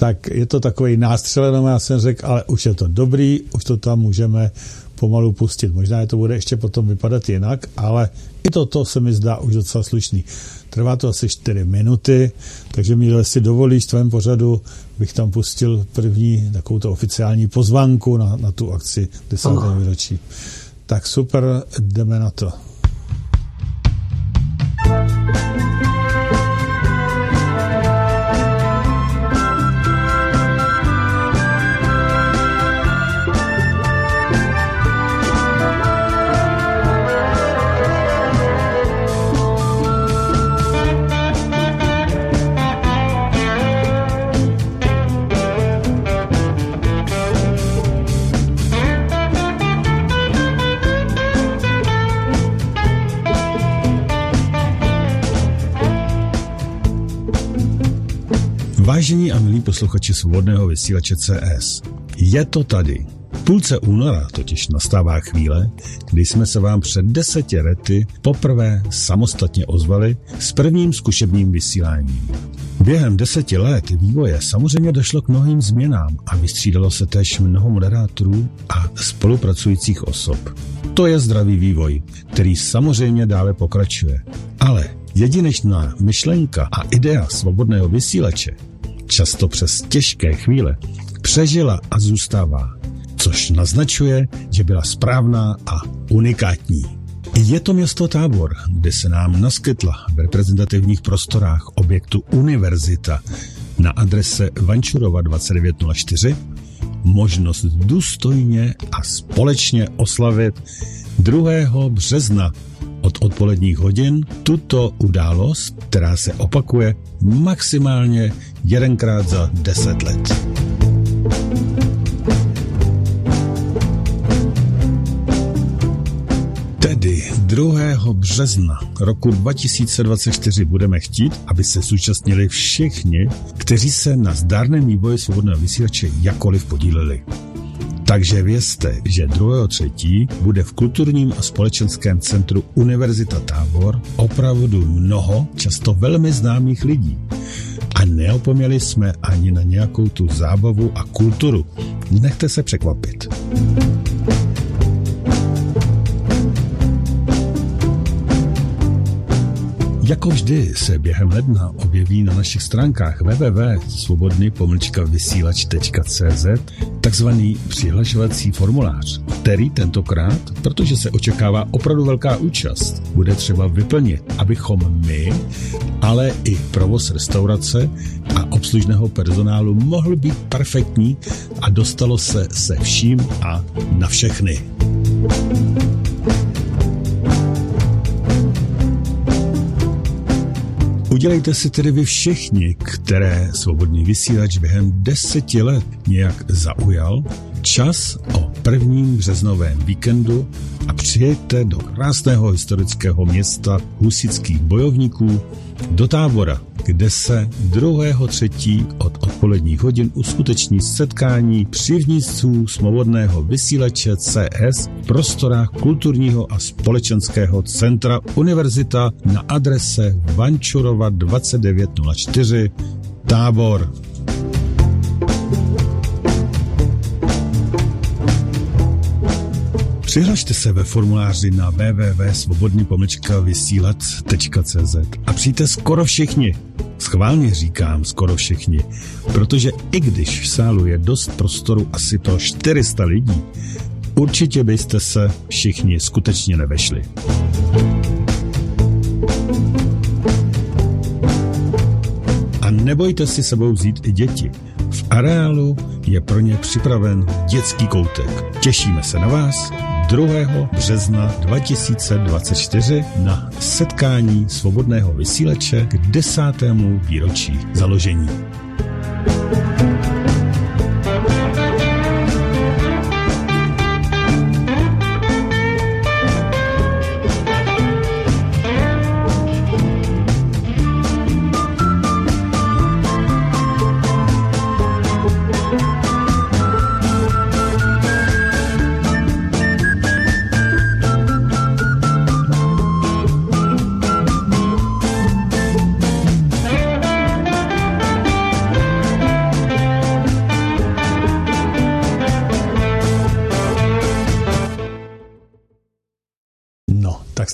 tak je to takový nástřel, jenom já jsem řekl, ale už je to dobrý, už to tam můžeme pomalu pustit. Možná je to bude ještě potom vypadat jinak, ale i toto se mi zdá už docela slušný. Trvá to asi 4 minuty, takže mi, jestli dovolíš v tvém pořadu, bych tam pustil první takovou to oficiální pozvánku na, na tu akci 10. výročí. Tak super, jdeme na to. Vážení a milí posluchači svobodného vysílače CS, je to tady. V půlce února totiž nastává chvíle, kdy jsme se vám před deseti lety poprvé samostatně ozvali s prvním zkušebním vysíláním. Během deseti let vývoje samozřejmě došlo k mnohým změnám a vystřídalo se též mnoho moderátorů a spolupracujících osob. To je zdravý vývoj, který samozřejmě dále pokračuje. Ale jedinečná myšlenka a idea svobodného vysílače často přes těžké chvíle, přežila a zůstává, což naznačuje, že byla správná a unikátní. Je to město Tábor, kde se nám naskytla v reprezentativních prostorách objektu Univerzita na adrese Vančurova 2904 možnost důstojně a společně oslavit 2. března od odpoledních hodin tuto událost, která se opakuje maximálně jedenkrát za deset let. Tedy 2. března roku 2024 budeme chtít, aby se zúčastnili všichni, kteří se na zdárném vývoji svobodného vysílače jakoliv podíleli. Takže vězte, že 2.3. bude v kulturním a společenském centru Univerzita Tábor opravdu mnoho, často velmi známých lidí. A neopomněli jsme ani na nějakou tu zábavu a kulturu. Nechte se překvapit. Jako vždy se během ledna objeví na našich stránkách www.svobodný vysílač.cz takzvaný přihlašovací formulář, který tentokrát, protože se očekává opravdu velká účast, bude třeba vyplnit, abychom my, ale i provoz restaurace a obslužného personálu mohl být perfektní a dostalo se se vším a na všechny. Udělejte si tedy vy všichni, které svobodný vysílač během deseti let nějak zaujal, čas o prvním březnovém víkendu a přijďte do krásného historického města husických bojovníků do tábora, kde se 2.3. od odpoledních hodin uskuteční setkání přivníců svobodného vysílače CS v prostorách kulturního a společenského centra Univerzita na adrese Vančurova 2904 Tábor. Přihlašte se ve formuláři na www.svobodný vysílat.cz a přijďte skoro všichni. Schválně říkám skoro všichni, protože i když v sálu je dost prostoru asi pro 400 lidí, určitě byste se všichni skutečně nevešli. A nebojte si sebou vzít i děti. V areálu je pro ně připraven dětský koutek. Těšíme se na vás 2. března 2024 na setkání svobodného vysílače k desátému výročí založení. tak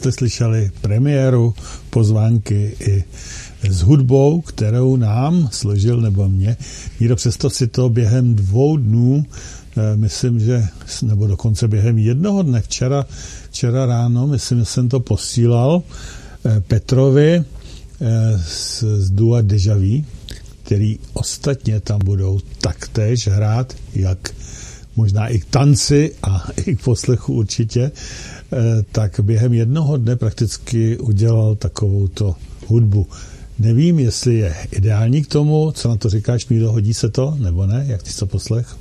jste slyšeli premiéru pozvánky i s hudbou, kterou nám složil, nebo mě. Míro, přesto si to během dvou dnů, eh, myslím, že, nebo dokonce během jednoho dne, včera, včera ráno, myslím, že jsem to posílal eh, Petrovi eh, z, z Dua Dejaví, který ostatně tam budou taktéž hrát, jak možná i k tanci a i k poslechu určitě, tak během jednoho dne prakticky udělal takovouto hudbu. Nevím, jestli je ideální k tomu, co na to říkáš, Míro, hodí se to, nebo ne, jak ty to poslech?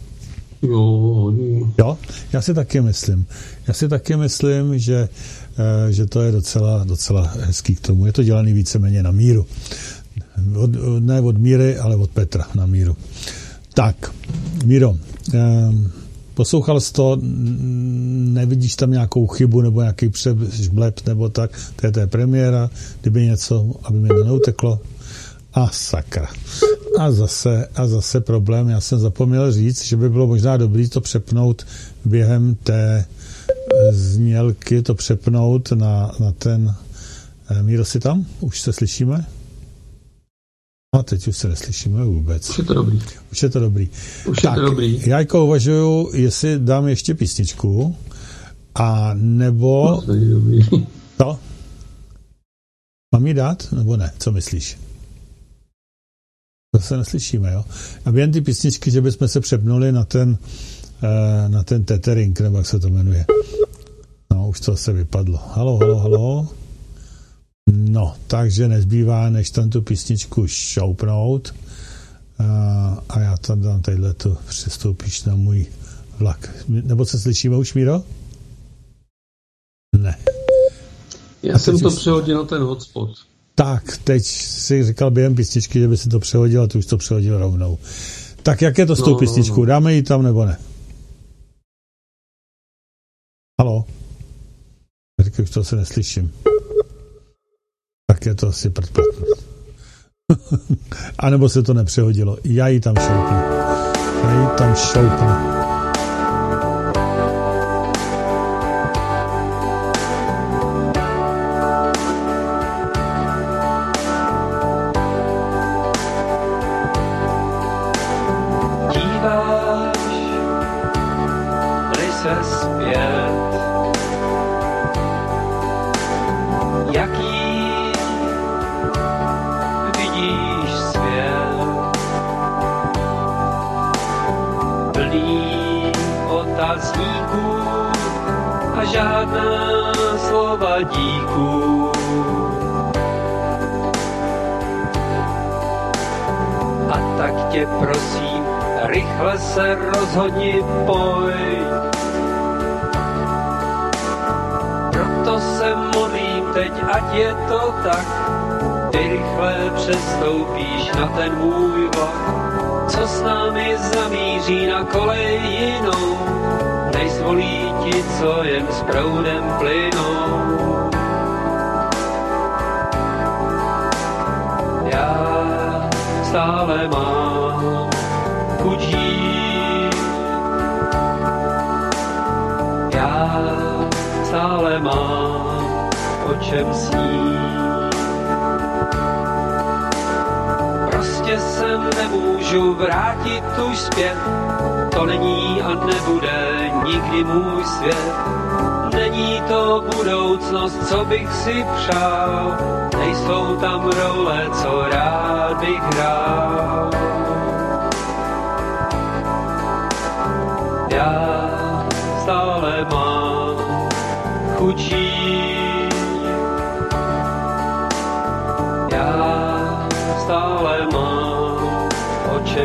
Jo, hodí. Jo, já si taky myslím. Já si taky myslím, že, eh, že to je docela, docela hezký k tomu. Je to dělaný víceméně na míru. Od, ne od míry, ale od Petra na míru. Tak, Míro, um, poslouchal jsi to, nevidíš tam nějakou chybu nebo nějaký přežblep nebo tak, to je té premiéra, kdyby něco, aby mi to neuteklo. A sakra. A zase, a zase problém, já jsem zapomněl říct, že by bylo možná dobré to přepnout během té znělky, to přepnout na, na ten eh, Míro si tam? Už se slyšíme? A teď už se neslyšíme vůbec. Už je to dobrý. Už je to dobrý. Už tak, je to dobrý. Já jako uvažuju, jestli dám ještě písničku, a nebo... To je dobrý. To? Mám ji dát, nebo ne? Co myslíš? To se neslyšíme, jo? A během ty písničky, že bychom se přepnuli na ten, eh, na ten tethering, nebo jak se to jmenuje. No, už to se vypadlo. Halo, halo, halo. No, takže nezbývá, než tam tu písničku šoupnout a, a já tam dám tadyhle tu, přestoupíš na můj vlak. Nebo se slyšíme už, Míro? Ne. Já jsem to už... přehodil na ten hotspot. Tak, teď si říkal během písničky, že by si to přehodil a ty už to přehodil rovnou. Tak jak je to s tou no, písničkou? No, no. Dáme ji tam nebo ne? Halo? Říkaj, už to se neslyším tak je to asi předplatné. A nebo se to nepřehodilo. Já ji tam šoupnu. Já ji tam šoupnu. nemůžu vrátit tu zpět. To není a nebude nikdy můj svět. Není to budoucnost, co bych si přál. Nejsou tam role, co rád bych hrál. Já stále mám chuť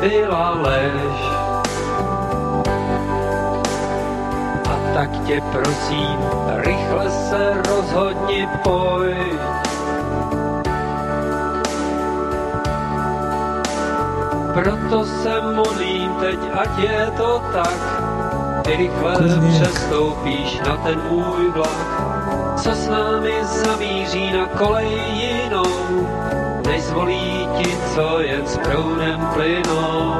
byla lež. A tak tě prosím, rychle se rozhodni pojď. Proto se modlím teď, ať je to tak, ty rychle přestoupíš na ten můj vlak, co s námi zamíří na kolej jinou než zvolí ti, co jen s proudem plynou.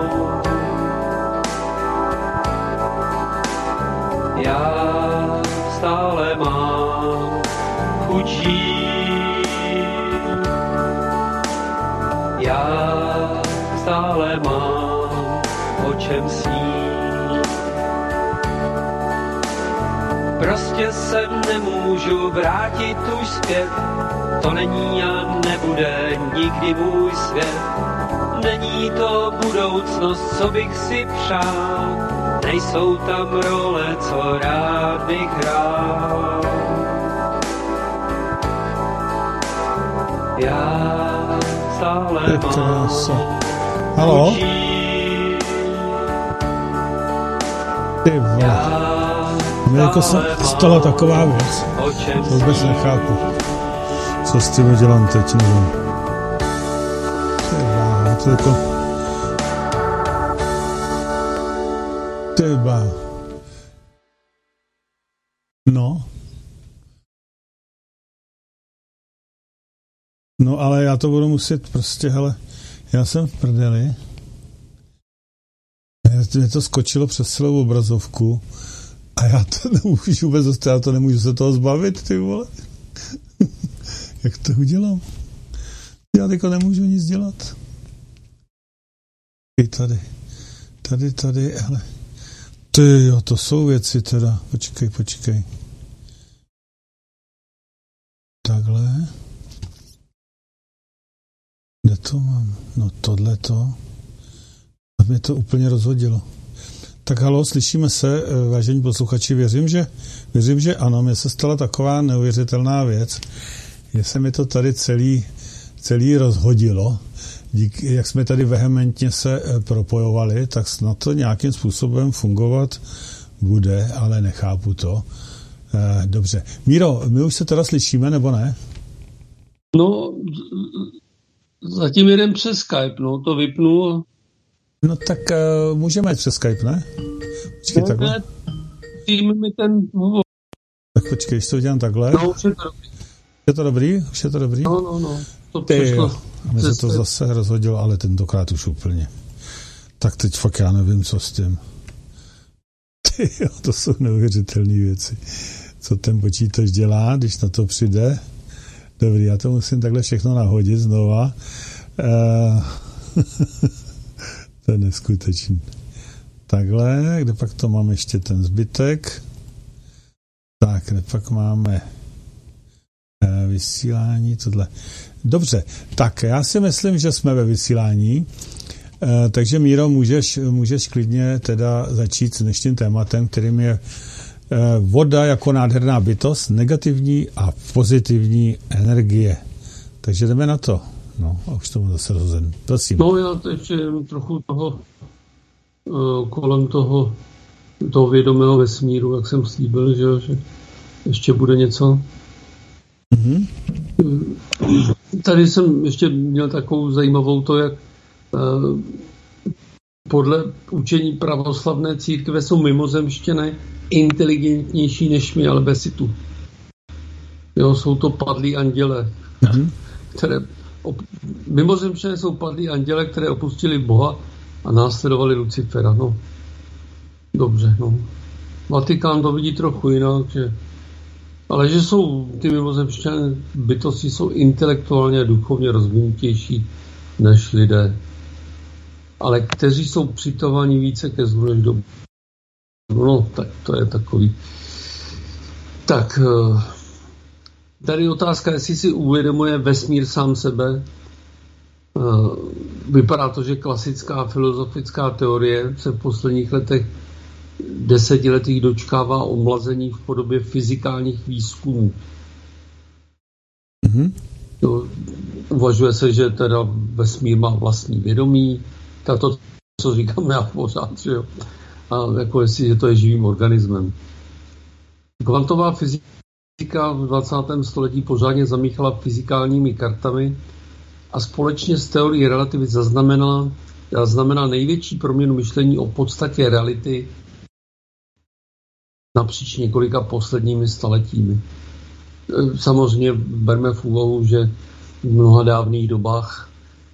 Já stále mám chuť Já stále mám o čem snít. Prostě se nemůžu vrátit už zpět, to není a nebude nikdy můj svět. Není to budoucnost, co bych si přál, nejsou tam role, co rád bych hrál. Já stále mám Halo? Ty vole. Jako se stala taková věc. To vůbec nechápu. Co s tím dělám teď, nevím. Ty vole, to jako... Vole. No. No ale já to budu muset prostě, hele, já jsem v prdeli. Mě to skočilo přes celou obrazovku a já to nemůžu vůbec já to nemůžu se toho zbavit, ty vole. Jak to udělám? Já teďko nemůžu nic dělat. I tady. Tady, tady, ale... Ty jo, to jsou věci teda. Počkej, počkej. Takhle. Kde to mám? No tohle to. A mě to úplně rozhodilo. Tak halo, slyšíme se, eh, vážení posluchači, věřím, že, věřím, že ano, mně se stala taková neuvěřitelná věc, že se mi to tady celý, celý rozhodilo. Díky, jak jsme tady vehementně se eh, propojovali, tak snad to nějakým způsobem fungovat bude, ale nechápu to. Eh, dobře. Míro, my už se teda slyšíme, nebo ne? No, Zatím jeden přes Skype, no, to vypnu. No tak uh, můžeme jít přes Skype, ne? Počkej, no, takhle. mi ten. Tak počkej, když to udělám takhle. No, už je to dobrý. Je to dobrý? Už je to dobrý? No, no, no. To Ty, přešlo. A mi se to zase rozhodilo, ale tentokrát už úplně. Tak teď fakt já nevím, co s tím. Ty, jo, to jsou neuvěřitelné věci. Co ten počítač dělá, když na to přijde. Dobrý, já to musím takhle všechno nahodit znova. Uh, to je neskutečný. Takhle, kde pak to mám ještě ten zbytek? Tak, kde pak máme vysílání, tohle. Dobře, tak já si myslím, že jsme ve vysílání. Uh, takže Míro, můžeš, můžeš klidně teda začít s dnešním tématem, kterým je Eh, voda jako nádherná bytost, negativní a pozitivní energie. Takže jdeme na to. No, a už to mám zase rozen. Prosím. No, já ještě trochu toho eh, kolem toho, toho vědomého vesmíru, jak jsem slíbil, že, že ještě bude něco. Mm-hmm. Tady jsem ještě měl takovou zajímavou to, jak podle učení pravoslavné církve jsou mimozemštěné inteligentnější než my, ale bez situ. Jo, jsou to padlí anděle, mm-hmm. které op- mimozemštěné jsou padlí anděle, které opustili Boha a následovali Lucifera. No, dobře, no. Vatikán to vidí trochu jinak, že ale že jsou ty mimozemštěné bytosti jsou intelektuálně a duchovně rozvinutější než lidé. Ale kteří jsou přitovaní více ke zlu než do No, tak to je takový. Tak, eh, tady otázka, jestli si uvědomuje vesmír sám sebe. Eh, vypadá to, že klasická filozofická teorie se v posledních letech desetiletých dočkává omlazení v podobě fyzikálních výzkumů. Mm-hmm. Jo, uvažuje se, že teda vesmír má vlastní vědomí, tato, co říkám já pořád, že jo a jako jestli, že to je živým organismem. Kvantová fyzika v 20. století pořádně zamíchala fyzikálními kartami a společně s teorií relativity zaznamenala, zaznamenala největší proměnu myšlení o podstatě reality napříč několika posledními staletími. Samozřejmě berme v úvahu, že v mnoha dávných dobách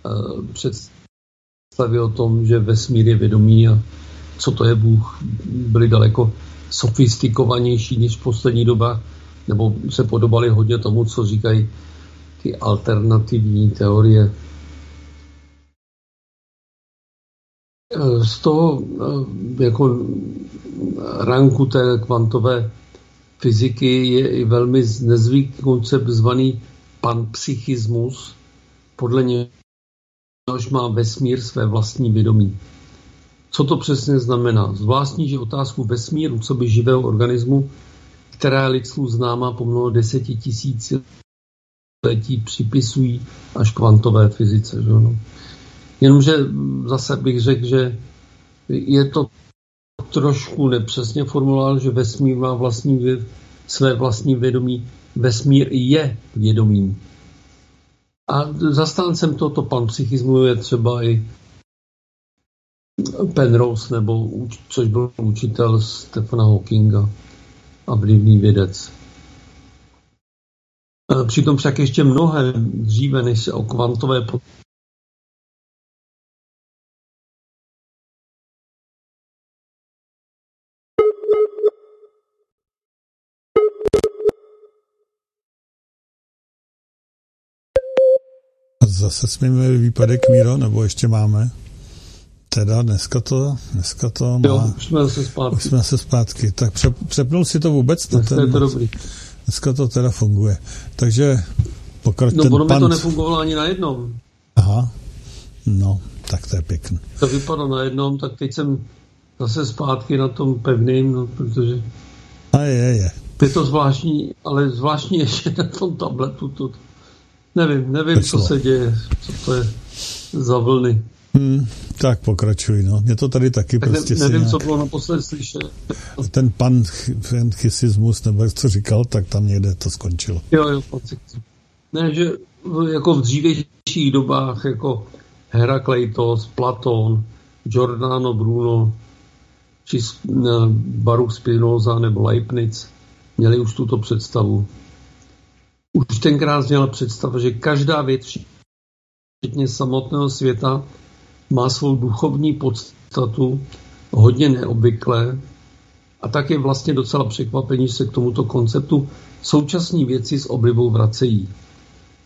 eh, představy o tom, že vesmír je vědomý a co to je Bůh, byly daleko sofistikovanější než v poslední doba, nebo se podobaly hodně tomu, co říkají ty alternativní teorie. Eh, z toho jako ranku té kvantové fyziky je i velmi nezvyklý koncept zvaný panpsychismus, podle něhož má vesmír své vlastní vědomí. Co to přesně znamená? Zvláštní, že otázku vesmíru, co by živého organismu, která je lidstvu známá po mnoho deseti tisíc letí, připisují až kvantové fyzice. Že no? Jenomže zase bych řekl, že je to trošku nepřesně formuloval, že vesmír má vlastní, své vlastní vědomí. Vesmír je vědomím. A zastáncem tohoto panpsychismu je třeba i Penrose, nebo, což byl učitel Stefana Hawkinga a vlivný vědec. Přitom však ještě mnohem dříve, než se o kvantové Zase jsme měli výpadek Míro, nebo ještě máme? Teda dneska to, dneska to má... Jo, už jsme zase zpátky. Už jsme zase zpátky. Tak pře, přepnul si to vůbec? Dneska ten, je to dobrý. Dneska to teda funguje. Takže pokrač No, ono pant... mi to nefungovalo ani na jednom. Aha, no, tak to je pěkný. To vypadalo na jednom, tak teď jsem zase zpátky na tom pevným, no, protože... A je, je. Je to zvláštní, ale zvláštní je, že na tom tabletu to... Nevím, nevím, Pešlo. co se děje, co to je za vlny. Hmm, tak pokračuj, no. Mě to tady taky tak prostě ne, Nevím, nějak... co bylo naposled slyšet. Ten pan chysismus, nebo jak to říkal, tak tam někde to skončilo. Jo, jo. Ne, že jako v dřívějších dobách, jako Herakleitos, Platón, Giordano Bruno, či Baruch Spinoza nebo Leibniz, měli už tuto představu. Už tenkrát měla představa, že každá věc, včetně samotného světa, má svou duchovní podstatu, hodně neobvyklé, a tak je vlastně docela překvapení, že se k tomuto konceptu současní věci s oblibou vracejí.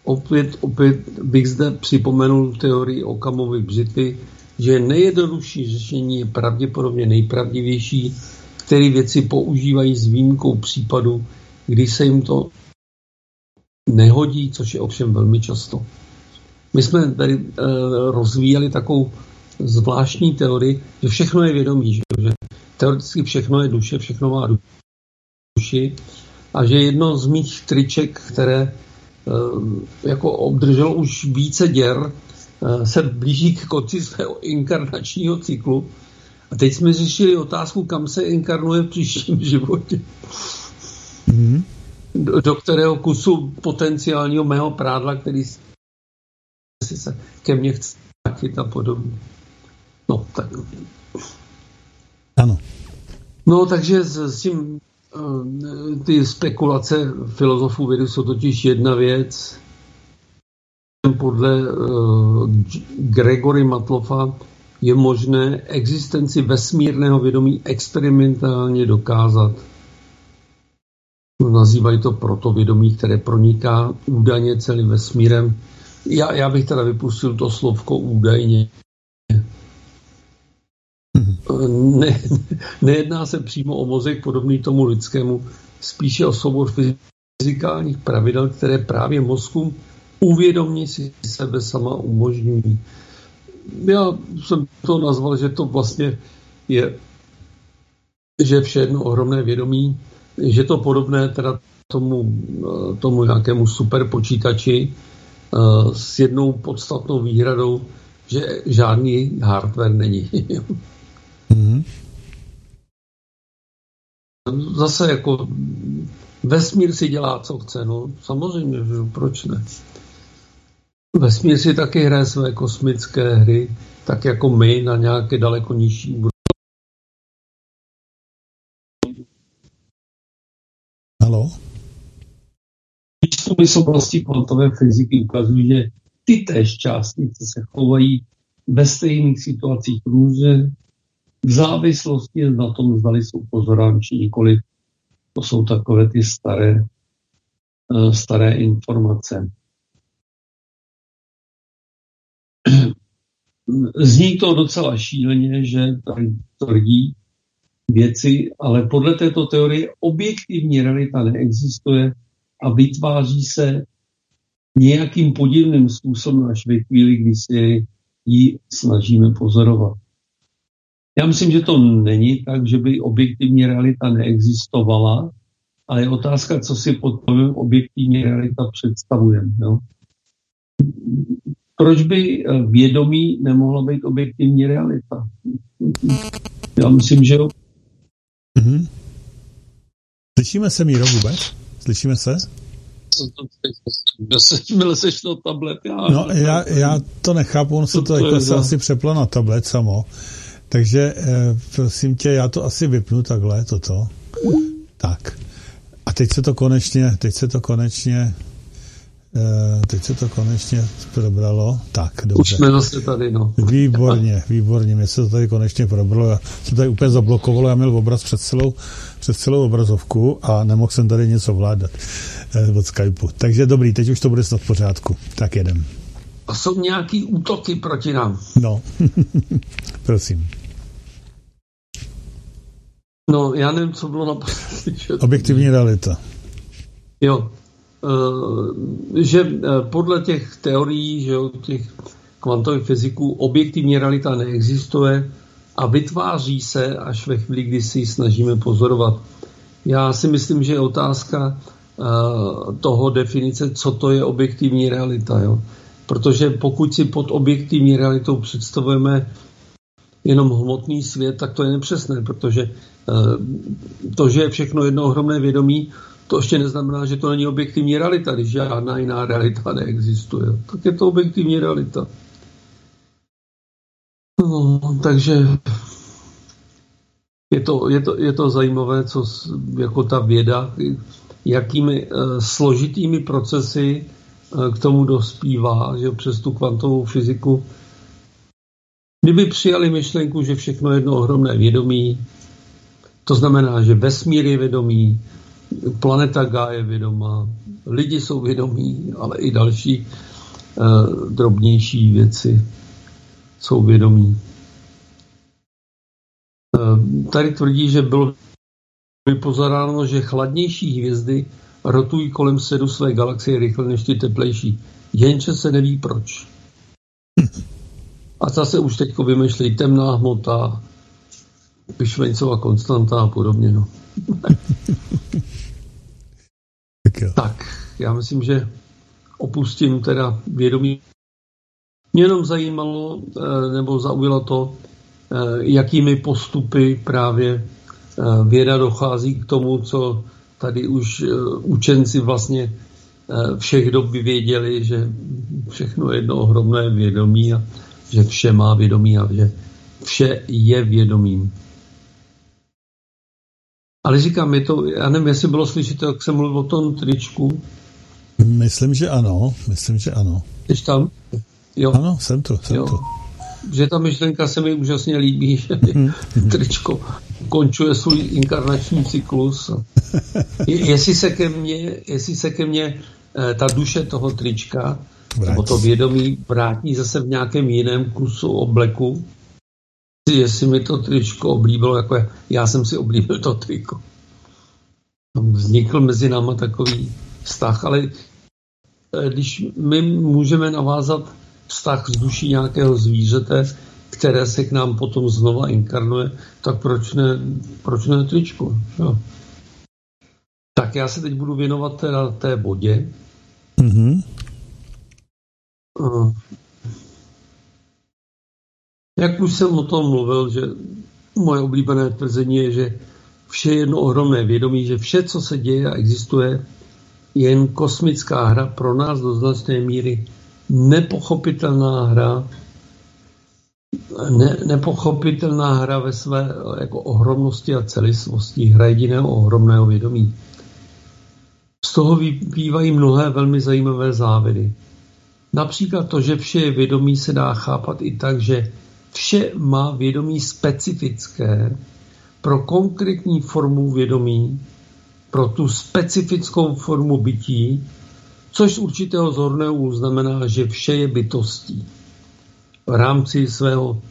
Opět, opět bych zde připomenul teorii Okamovy břitvy, že nejjednodušší řešení je pravděpodobně nejpravdivější, který věci používají s výjimkou případu, kdy se jim to nehodí, což je ovšem velmi často. My jsme tady e, rozvíjeli takovou zvláštní teorii, že všechno je vědomí, že, že teoreticky všechno je duše, všechno má duši a že jedno z mých triček, které e, jako obdrželo už více děr, e, se blíží k konci svého inkarnačního cyklu. A teď jsme řešili otázku, kam se inkarnuje v příštím životě. Mm-hmm. Do, do kterého kusu potenciálního mého prádla, který si se ke mně chce vrátit a podobně. No, tak. Ano. No, takže s, s tím uh, ty spekulace filozofů vědy jsou totiž jedna věc. Podle uh, Gregory Matlofa je možné existenci vesmírného vědomí experimentálně dokázat. Nazývají to proto vědomí, které proniká údajně celým vesmírem já, já bych teda vypustil to slovko údajně. Ne, nejedná se přímo o mozek podobný tomu lidskému, spíše o soubor fyzikálních pravidel, které právě mozkům uvědomí si sebe sama umožňují. Já jsem to nazval, že to vlastně je, že vše jedno ohromné vědomí, že to podobné teda tomu, tomu nějakému superpočítači, Eh, s jednou podstatnou výhradou, že žádný hardware není. mm-hmm. Zase jako Vesmír si dělá, co chce, no samozřejmě, že proč ne. Vesmír si taky hraje své kosmické hry, tak jako my na nějaké daleko nižší úrovni. Halo? Výzkumy z oblasti kvantové fyziky ukazují, že ty též částice se chovají ve stejných situacích různě, v závislosti na tom, zda jsou pozorám či nikoli. To jsou takové ty staré, eh, staré informace. Zní to docela šíleně, že tady tvrdí věci, ale podle této teorie objektivní realita neexistuje a vytváří se nějakým podivným způsobem až ve chvíli, kdy si ji snažíme pozorovat. Já myslím, že to není tak, že by objektivní realita neexistovala, ale je otázka, co si pod pojmem objektivní realita představujeme. No? Proč by eh, vědomí nemohla být objektivní realita? Já myslím, že jo. Mm-hmm. Slyšíme se, Míro, vůbec? Slyšíme se? Jakmile seš to tablet, já... No, já, já to nechápu, on se to, to se asi přeplo na tablet samo. Takže eh, prosím tě, já to asi vypnu takhle, toto. Tak. A teď se to konečně, teď se to konečně teď se to konečně probralo. Tak, dobře. Už jsme zase tady, no. Výborně, výborně. Mě se to tady konečně probralo. Já jsem tady úplně zablokoval, já měl obraz před celou, před celou obrazovku a nemohl jsem tady něco vládat uh, od Skypeu. Takže dobrý, teď už to bude snad v pořádku. Tak jedem. A jsou nějaký útoky proti nám? No, prosím. No, já nevím, co bylo na Objektivní realita. Jo, Eh, že eh, podle těch teorií, že těch kvantových fyziků, objektivní realita neexistuje a vytváří se až ve chvíli, kdy si ji snažíme pozorovat. Já si myslím, že je otázka eh, toho definice, co to je objektivní realita. Jo? Protože pokud si pod objektivní realitou představujeme jenom hmotný svět, tak to je nepřesné, protože to, že je všechno jedno ohromné vědomí, to ještě neznamená, že to není objektivní realita, když žádná jiná realita neexistuje. Tak je to objektivní realita. No, takže je to, je, to, je to zajímavé, co jako ta věda, jakými uh, složitými procesy uh, k tomu dospívá, že přes tu kvantovou fyziku. Kdyby přijali myšlenku, že všechno je jedno ohromné vědomí, to znamená, že vesmír je vědomí, planeta Gá je vědomá, lidi jsou vědomí, ale i další uh, drobnější věci jsou vědomí. Uh, tady tvrdí, že bylo vypozoráno, že chladnější hvězdy rotují kolem sedu své galaxie rychle než ty teplejší. Jenže se neví proč. A zase už teď vymýšlejí temná hmota, Pišvencová konstanta a podobně. No. Tak, jo. tak, já myslím, že opustím teda vědomí. Mě jenom zajímalo, eh, nebo zaujalo to, eh, jakými postupy právě eh, věda dochází k tomu, co tady už učenci vlastně všech dob věděli, že všechno je jedno ohromné vědomí a že vše má vědomí a že vše je vědomím. Ale říkám, je to, já nevím, jestli bylo slyšet, jak jsem mluvil o tom tričku. Myslím, že ano, myslím, že ano. Jsi tam? Jo. Ano, jsem tu, jsem jo. tu. Že ta myšlenka se mi úžasně líbí, že mhm. tričko končuje svůj inkarnační cyklus. jestli se ke mně, jestli se ke mně eh, ta duše toho trička, vrátí. nebo to vědomí vrátí zase v nějakém jiném kusu obleku, jestli mi to tričko oblíbilo, jako já jsem si oblíbil to triko. Tam vznikl mezi náma takový vztah, ale eh, když my můžeme navázat vztah s duší nějakého zvířete, které se k nám potom znova inkarnuje, tak proč ne, proč ne tričko? Jo. Tak já se teď budu věnovat teda té bodě. Mm-hmm. Jak už jsem o tom mluvil, že moje oblíbené tvrzení je, že vše je jedno ohromné vědomí, že vše, co se děje a existuje, je jen kosmická hra pro nás do značné míry nepochopitelná hra, ne, nepochopitelná hra ve své jako ohromnosti a celistvosti, hra jediného ohromného vědomí. Z toho vypívají mnohé velmi zajímavé závěry. Například to, že vše je vědomí, se dá chápat i tak, že vše má vědomí specifické pro konkrétní formu vědomí, pro tu specifickou formu bytí, což z určitého zorného znamená, že vše je bytostí. V rámci svého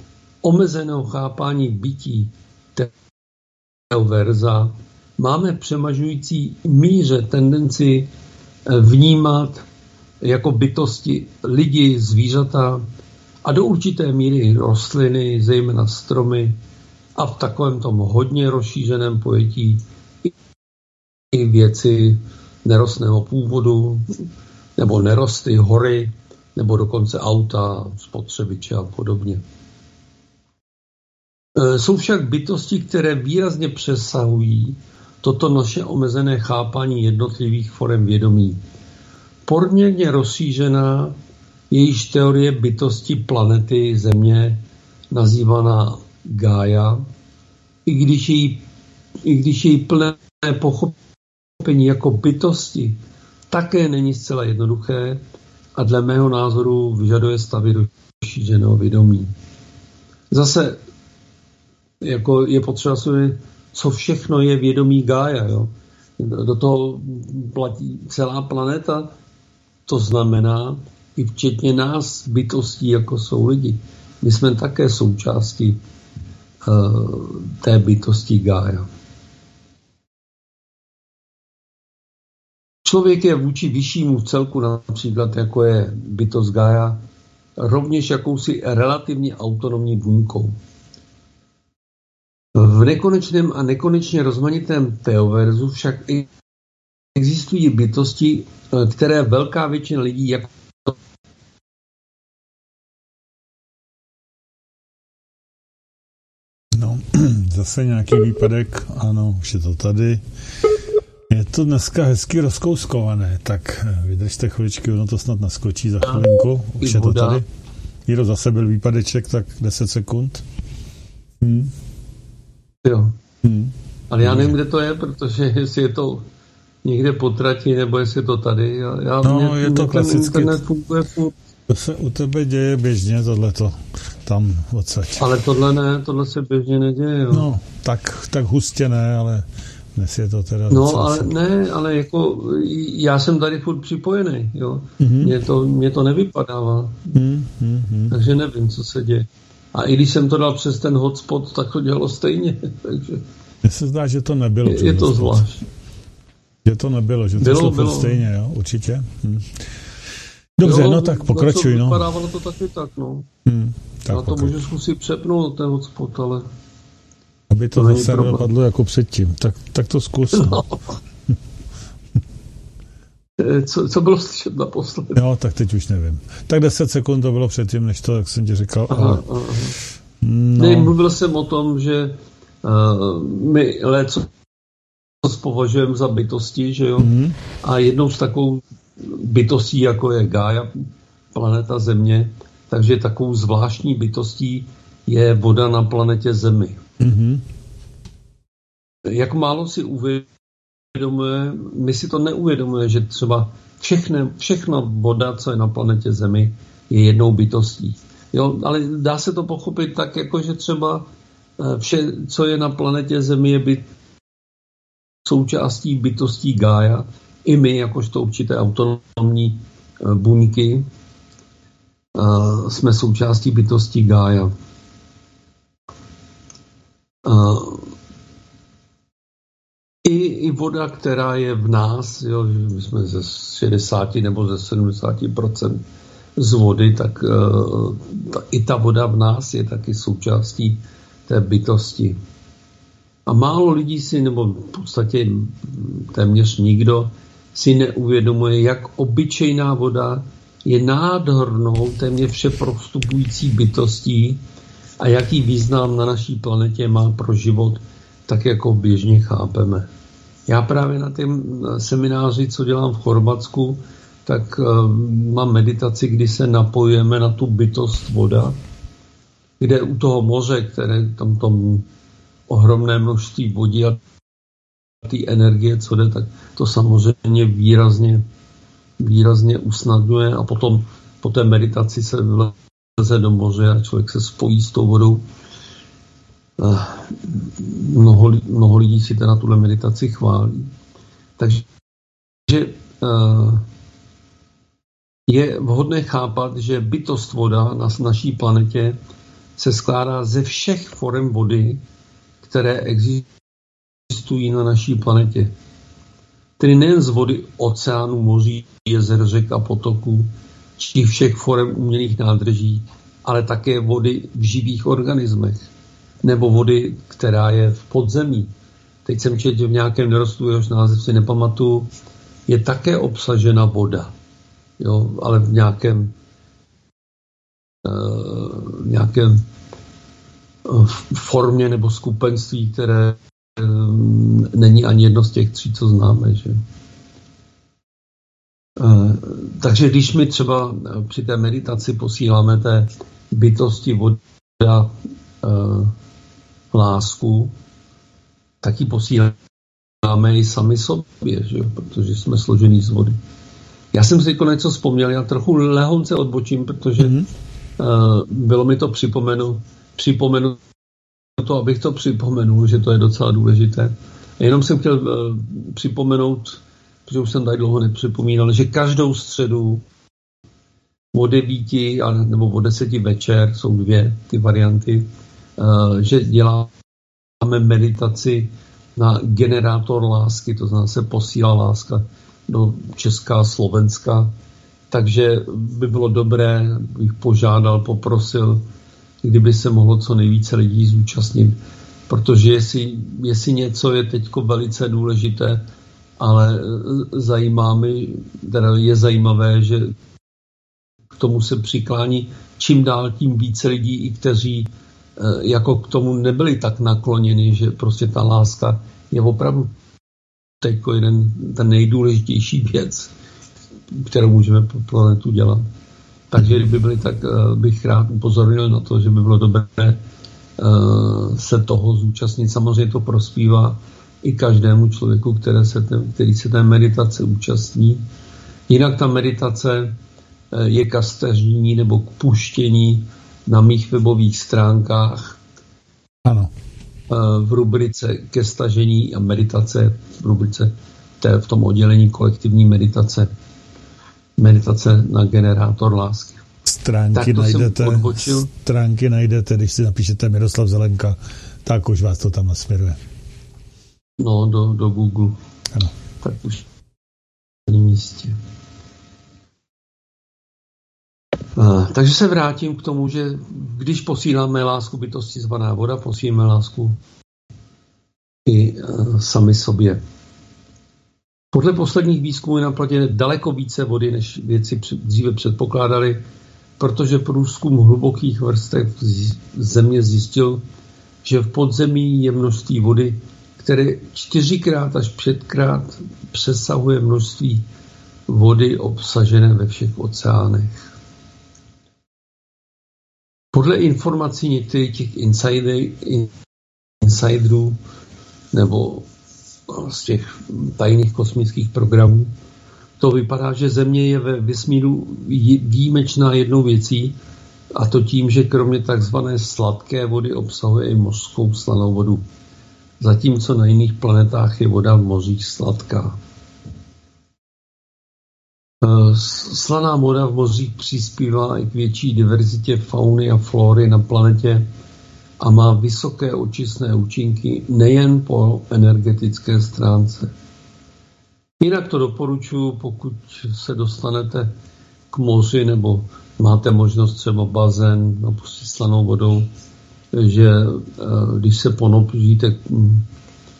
omezeného chápání bytí verza máme přemažující míře tendenci vnímat jako bytosti lidi, zvířata a do určité míry rostliny, zejména stromy a v takovém tom hodně rozšířeném pojetí i věci nerostného původu, nebo nerosty, hory, nebo dokonce auta, spotřebiče a podobně. E, jsou však bytosti, které výrazně přesahují toto naše omezené chápání jednotlivých forem vědomí. Porměrně rozšířená je již teorie bytosti planety Země, nazývaná Gaia, i když její, i když její plné pochopení jako bytosti také není zcela jednoduché a dle mého názoru vyžaduje stavy rozšířeného vědomí. Zase jako je potřeba si co všechno je vědomí Gája. Jo? Do toho platí celá planeta, to znamená i včetně nás, bytostí, jako jsou lidi. My jsme také součástí uh, té bytosti Gája. Člověk je vůči vyššímu celku, například jako je bytost Gaia, rovněž jakousi relativně autonomní buňkou. V nekonečném a nekonečně rozmanitém teoverzu však existují bytosti, které velká většina lidí jako zase nějaký výpadek, ano, už je to tady. Je to dneska hezky rozkouskované, tak eh, vydržte chviličky, ono to snad naskočí za chvilinku. Už je to tady. Jiro, zase byl výpadeček, tak 10 sekund. Hmm. Jo. Hmm. Ale já nevím, kde to je, protože jestli je to někde potratí, nebo jestli je to tady. Já, já no, mě, je to klasicky. Funguje, funguje. To se u tebe děje běžně, tohleto, tam odsaď. Ale tohle ne, tohle se běžně neděje, jo. No, tak, tak hustě ne, ale dnes je to teda... No, ale se... ne, ale jako já jsem tady furt připojený, jo. Mm-hmm. Mě, to, mě to nevypadává. Mm-hmm. Takže nevím, co se děje. A i když jsem to dal přes ten hotspot, tak to dělalo stejně. Takže... Mně se zdá, že to nebylo. Je, je to zvlášť. Že to nebylo, že to bylo, šlo bylo. stejně, jo, určitě. Hm. Dobře, jo, no tak pokračuj, no. Vypadávalo to taky tak, no. Hmm, tak Já to pokračuj. můžu zkusit přepnout, ten hotspot, ale... Aby to, to zase nedopadlo jako předtím. Tak, tak to zkus. No. no. co, co bylo slyšet naposledy? Jo, tak teď už nevím. Tak 10 sekund to bylo předtím, než to, jak jsem ti říkal. Aha, ale... aha. No. Ne, mluvil jsem o tom, že uh, my léco považujeme za bytosti, že jo? Mm. A jednou z takovou bytostí, jako je Gaia, planeta Země, takže takovou zvláštní bytostí je voda na planetě Zemi. Mm-hmm. Jak málo si uvědomuje, my si to neuvědomuje, že třeba všechny, všechna voda, co je na planetě Zemi, je jednou bytostí. Jo, ale dá se to pochopit tak, jako že třeba eh, vše, co je na planetě Zemi, je byt, součástí bytostí Gája. I my, jakožto určité autonomní eh, buňky, eh, jsme součástí bytostí Gája. I, I voda, která je v nás, jo, my jsme ze 60 nebo ze 70% z vody, tak ta, i ta voda v nás je taky součástí té bytosti. A málo lidí si, nebo v podstatě téměř nikdo, si neuvědomuje, jak obyčejná voda je nádhernou, téměř vše prostupující bytostí a jaký význam na naší planetě má pro život tak jako běžně chápeme. Já právě na tom semináři, co dělám v Chorvatsku, tak mám meditaci, kdy se napojujeme na tu bytost voda, kde u toho moře, které tam tom ohromné množství vody a té energie, co jde, tak to samozřejmě výrazně, výrazně usnadňuje a potom po té meditaci se vleze do moře a člověk se spojí s tou vodou. Eh, mnoho, mnoho lidí si teda tuhle meditaci chválí. Takže eh, je vhodné chápat, že bytost voda na naší planetě se skládá ze všech forem vody, které existují na naší planetě. Tedy nejen z vody oceánů, moří, jezer, řek a potoků, či všech forem umělých nádrží, ale také vody v živých organismech, nebo vody, která je v podzemí. Teď jsem četl v nějakém nerostu, jehož název si nepamatuju, je také obsažena voda, jo, ale v nějakém, uh, nějakém uh, formě nebo skupenství, které není ani jedno z těch tří, co známe. Že? Uh, takže když my třeba při té meditaci posíláme té bytosti voda uh, lásku, tak ji posíláme i sami sobě, že? protože jsme složení z vody. Já jsem si něco vzpomněl, já trochu lehonce odbočím, protože mm-hmm. uh, bylo mi to připomenu, připomenu to, abych to připomenul, že to je docela důležité. Jenom jsem chtěl uh, připomenout, protože už jsem tady dlouho nepřipomínal, že každou středu o devíti nebo o deseti večer, jsou dvě ty varianty, uh, že děláme meditaci na generátor lásky, to znamená se posílá láska do Česká, Slovenska. Takže by bylo dobré, bych požádal, poprosil, kdyby se mohlo co nejvíce lidí zúčastnit. Protože jestli, jestli něco je teď velice důležité, ale zajímá mi, teda je zajímavé, že k tomu se přiklání čím dál tím více lidí, i kteří eh, jako k tomu nebyli tak nakloněni, že prostě ta láska je opravdu jako jeden, ten nejdůležitější věc, kterou můžeme pro planetu dělat. Takže kdyby byli, tak uh, bych rád upozornil na to, že by bylo dobré uh, se toho zúčastnit. Samozřejmě to prospívá i každému člověku, které se ten, který se té meditace účastní. Jinak ta meditace uh, je kastažní nebo k puštění na mých webových stránkách. Ano. Eh, v rubrice ke stažení a meditace, v rubrice té, v tom oddělení kolektivní meditace, meditace na generátor lásky. Stránky najdete, stránky najdete, když si napíšete Miroslav Zelenka, tak už vás to tam nasměruje. No, do, do Google. Ano. Tak už na místě. takže se vrátím k tomu, že když posíláme lásku bytosti zvaná voda, posíláme lásku i uh, sami sobě. Podle posledních výzkumů je na platě daleko více vody, než věci dříve předpokládali, protože průzkum hlubokých vrstev země zjistil, že v podzemí je množství vody, které čtyřikrát až pětkrát přesahuje množství vody obsažené ve všech oceánech. Podle informací některých těch insiderů nebo z těch tajných kosmických programů, to vypadá, že Země je ve vesmíru výjimečná jednou věcí, a to tím, že kromě takzvané sladké vody obsahuje i mořskou slanou vodu. Zatímco na jiných planetách je voda v mořích sladká. Eh, slaná voda v mořích přispívá i k větší diverzitě fauny a flory na planetě a má vysoké očistné účinky nejen po energetické stránce. Jinak to doporučuji, pokud se dostanete k moři nebo máte možnost třeba bazén napustit slanou vodou, že eh, když se ponoříte hm,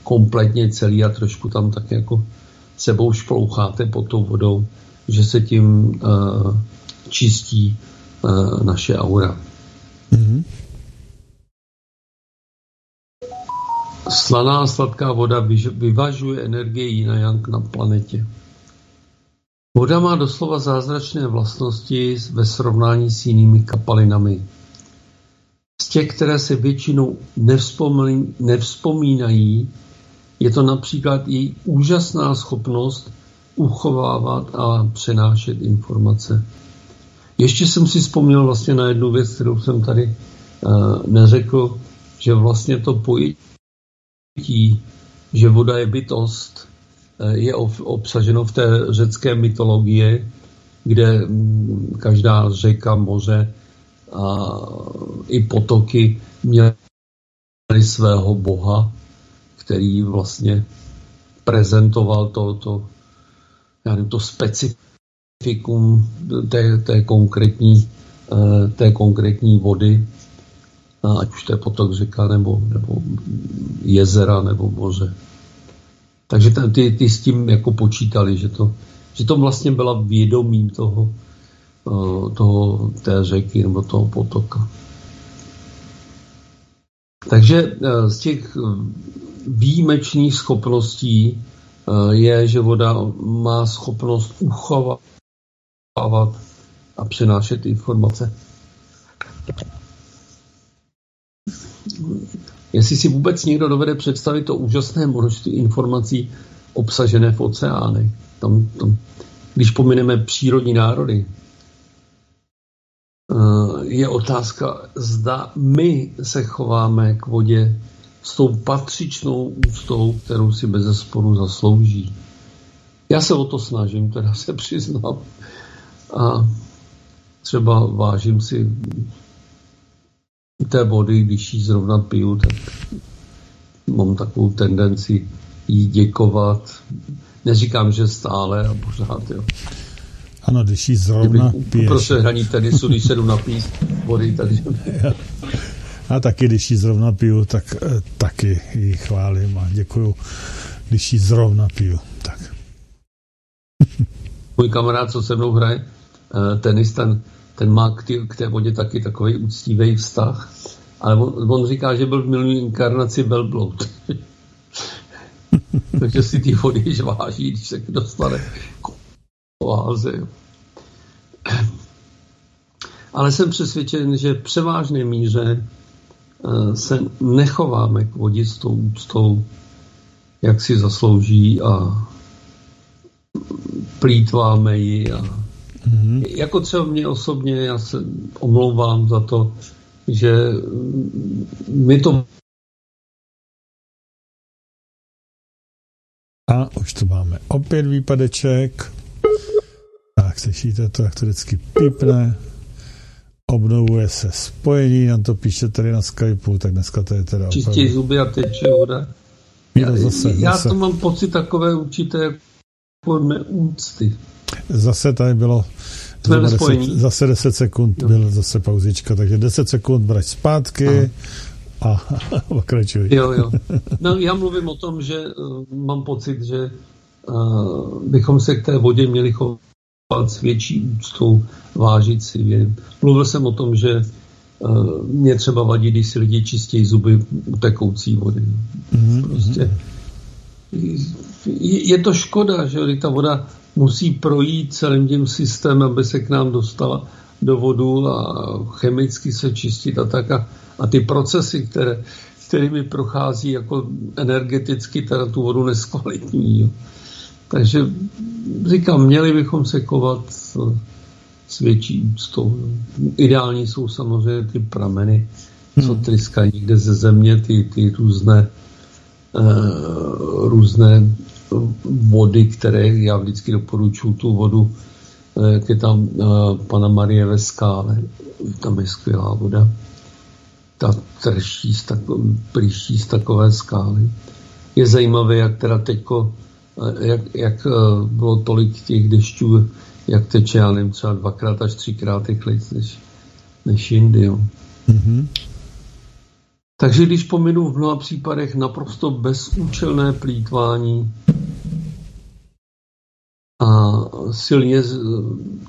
kompletně celý a trošku tam tak jako sebou šploucháte pod tou vodou, že se tím uh, čistí uh, naše aura. Mm-hmm. Slaná sladká voda vyvažuje energii na yang na planetě. Voda má doslova zázračné vlastnosti ve srovnání s jinými kapalinami. Z těch, které se většinou nevzpomínají, je to například její úžasná schopnost uchovávat a přenášet informace. Ještě jsem si vzpomněl vlastně na jednu věc, kterou jsem tady uh, neřekl, že vlastně to pojetí, že voda je bytost, uh, je obsaženo v té řecké mytologii, kde um, každá řeka, moře a i potoky měly svého boha, který vlastně prezentoval to, to, já nevím, to specifikum té, té, konkrétní, eh, té konkrétní vody, ať už to je potok, řeka, nebo, nebo jezera, nebo moře. Takže ty, ty s tím jako počítali, že to, že to vlastně byla vědomím toho, eh, toho té řeky nebo toho potoka. Takže eh, z těch výjimečných schopností eh, je, že voda má schopnost uchovávat a přenášet informace. Jestli si vůbec někdo dovede představit to úžasné množství informací obsažené v oceánech, tam, tam, když pomineme přírodní národy, eh, je otázka, zda my se chováme k vodě s tou patřičnou úctou, kterou si bez zesporu zaslouží. Já se o to snažím, teda se přiznám. A třeba vážím si té vody, když ji zrovna piju, tak mám takovou tendenci jí děkovat. Neříkám, že stále a pořád, jo. Ano, když ji zrovna piješ. Prostě hraní tenisu, když se jdu napít vody, takže... A taky, když ji zrovna piju, tak eh, taky ji chválím a děkuju, když ji zrovna piju. Tak. Můj kamarád, co se mnou hraje eh, tenis, ten, ten má k, tý, k té vodě taky takový úctivý vztah. Ale on, on říká, že byl v minulý inkarnaci Belblout. Takže si ty vody váží, když se dostane k oáze. Ale jsem přesvědčen, že v převážné míře Eh, se nechováme k vodě s tou úctou, jak si zaslouží a plítváme ji. A mm-hmm. Jako třeba mě osobně, já se omlouvám za to, že my to a už tu máme opět výpadeček. Tak, slyšíte to, jak to vždycky pípne obnovuje se spojení, nám to píše tady na Skypeu, tak dneska to je teda Čistí opravdu... zuby a teče voda. Já, zase, já zase. to mám pocit takové určité jako neúcty. Zase tady bylo deset, zase 10 sekund, jo. byl zase pauzička, takže 10 sekund brať zpátky Aha. a pokračuj. Jo, jo. No, já mluvím o tom, že uh, mám pocit, že uh, bychom se k té vodě měli chovat s větší úctou, vážit si je. Mluvil jsem o tom, že uh, mě třeba vadí, když si lidi čistějí zuby u tekoucí vody. Mm-hmm. Prostě je, je to škoda, že ta voda musí projít celým tím systémem, aby se k nám dostala do vodu a chemicky se čistit a tak. A, a ty procesy, které, kterými prochází jako energeticky, teda tu vodu neskvalitní. Jo. Takže říkám, měli bychom se kovat s větší úctou. Ideální jsou samozřejmě ty prameny, co hmm. tryskají někde ze země, ty, ty různé, uh, různé vody, které já vždycky doporučuji tu vodu, eh, jak je tam uh, pana Marie ve skále, tam je skvělá voda. Ta trští z, tako, z takové skály. Je zajímavé, jak teda teďko jak, jak eh, bylo tolik těch dešťů, jak teče, já nevím, třeba dvakrát až třikrát rychleji než, než jindy. Jo. Mm-hmm. Takže když pominu v mnoha případech naprosto bezúčelné plítvání a silně,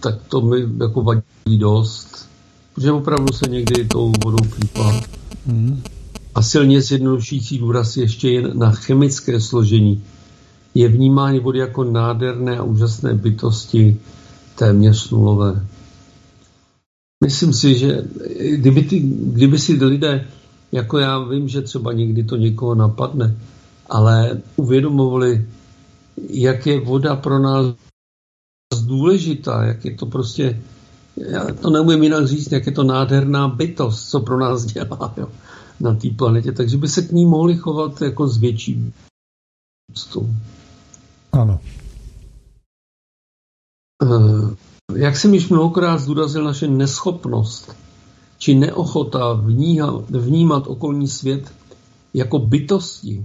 tak to mi jako vadí dost, protože opravdu se někdy tou vodou plítvá. Mm. a silně zjednodušující důraz ještě jen na chemické složení je vnímání vody jako nádherné a úžasné bytosti téměř nulové. Myslím si, že kdyby, ty, kdyby si lidé, jako já vím, že třeba někdy to někoho napadne, ale uvědomovali, jak je voda pro nás důležitá, jak je to prostě, já to neumím jinak říct, jak je to nádherná bytost, co pro nás dělá jo, na té planetě, takže by se k ní mohli chovat jako s větší úctou. Ano. Uh, jak jsem již mnohokrát zdůraznil, naše neschopnost či neochota vnímat, okolní svět jako bytosti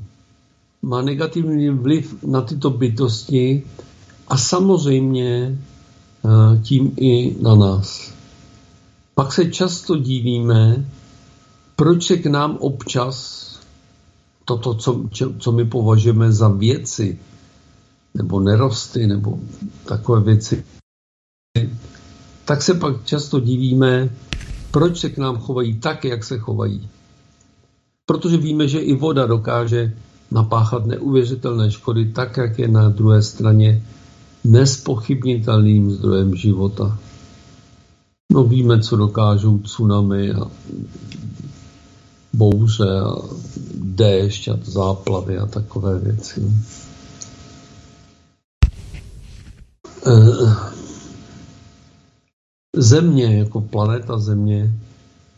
má negativní vliv na tyto bytosti a samozřejmě eh, tím i na nás. Pak se často divíme, proč se k nám občas toto, co, co my považujeme za věci, nebo nerosty, nebo takové věci, tak se pak často divíme, proč se k nám chovají tak, jak se chovají. Protože víme, že i voda dokáže napáchat neuvěřitelné škody, tak, jak je na druhé straně nespochybnitelným zdrojem života. No víme, co dokážou tsunami a bouře a déšť a záplavy a takové věci. Eh, Země jako planeta Země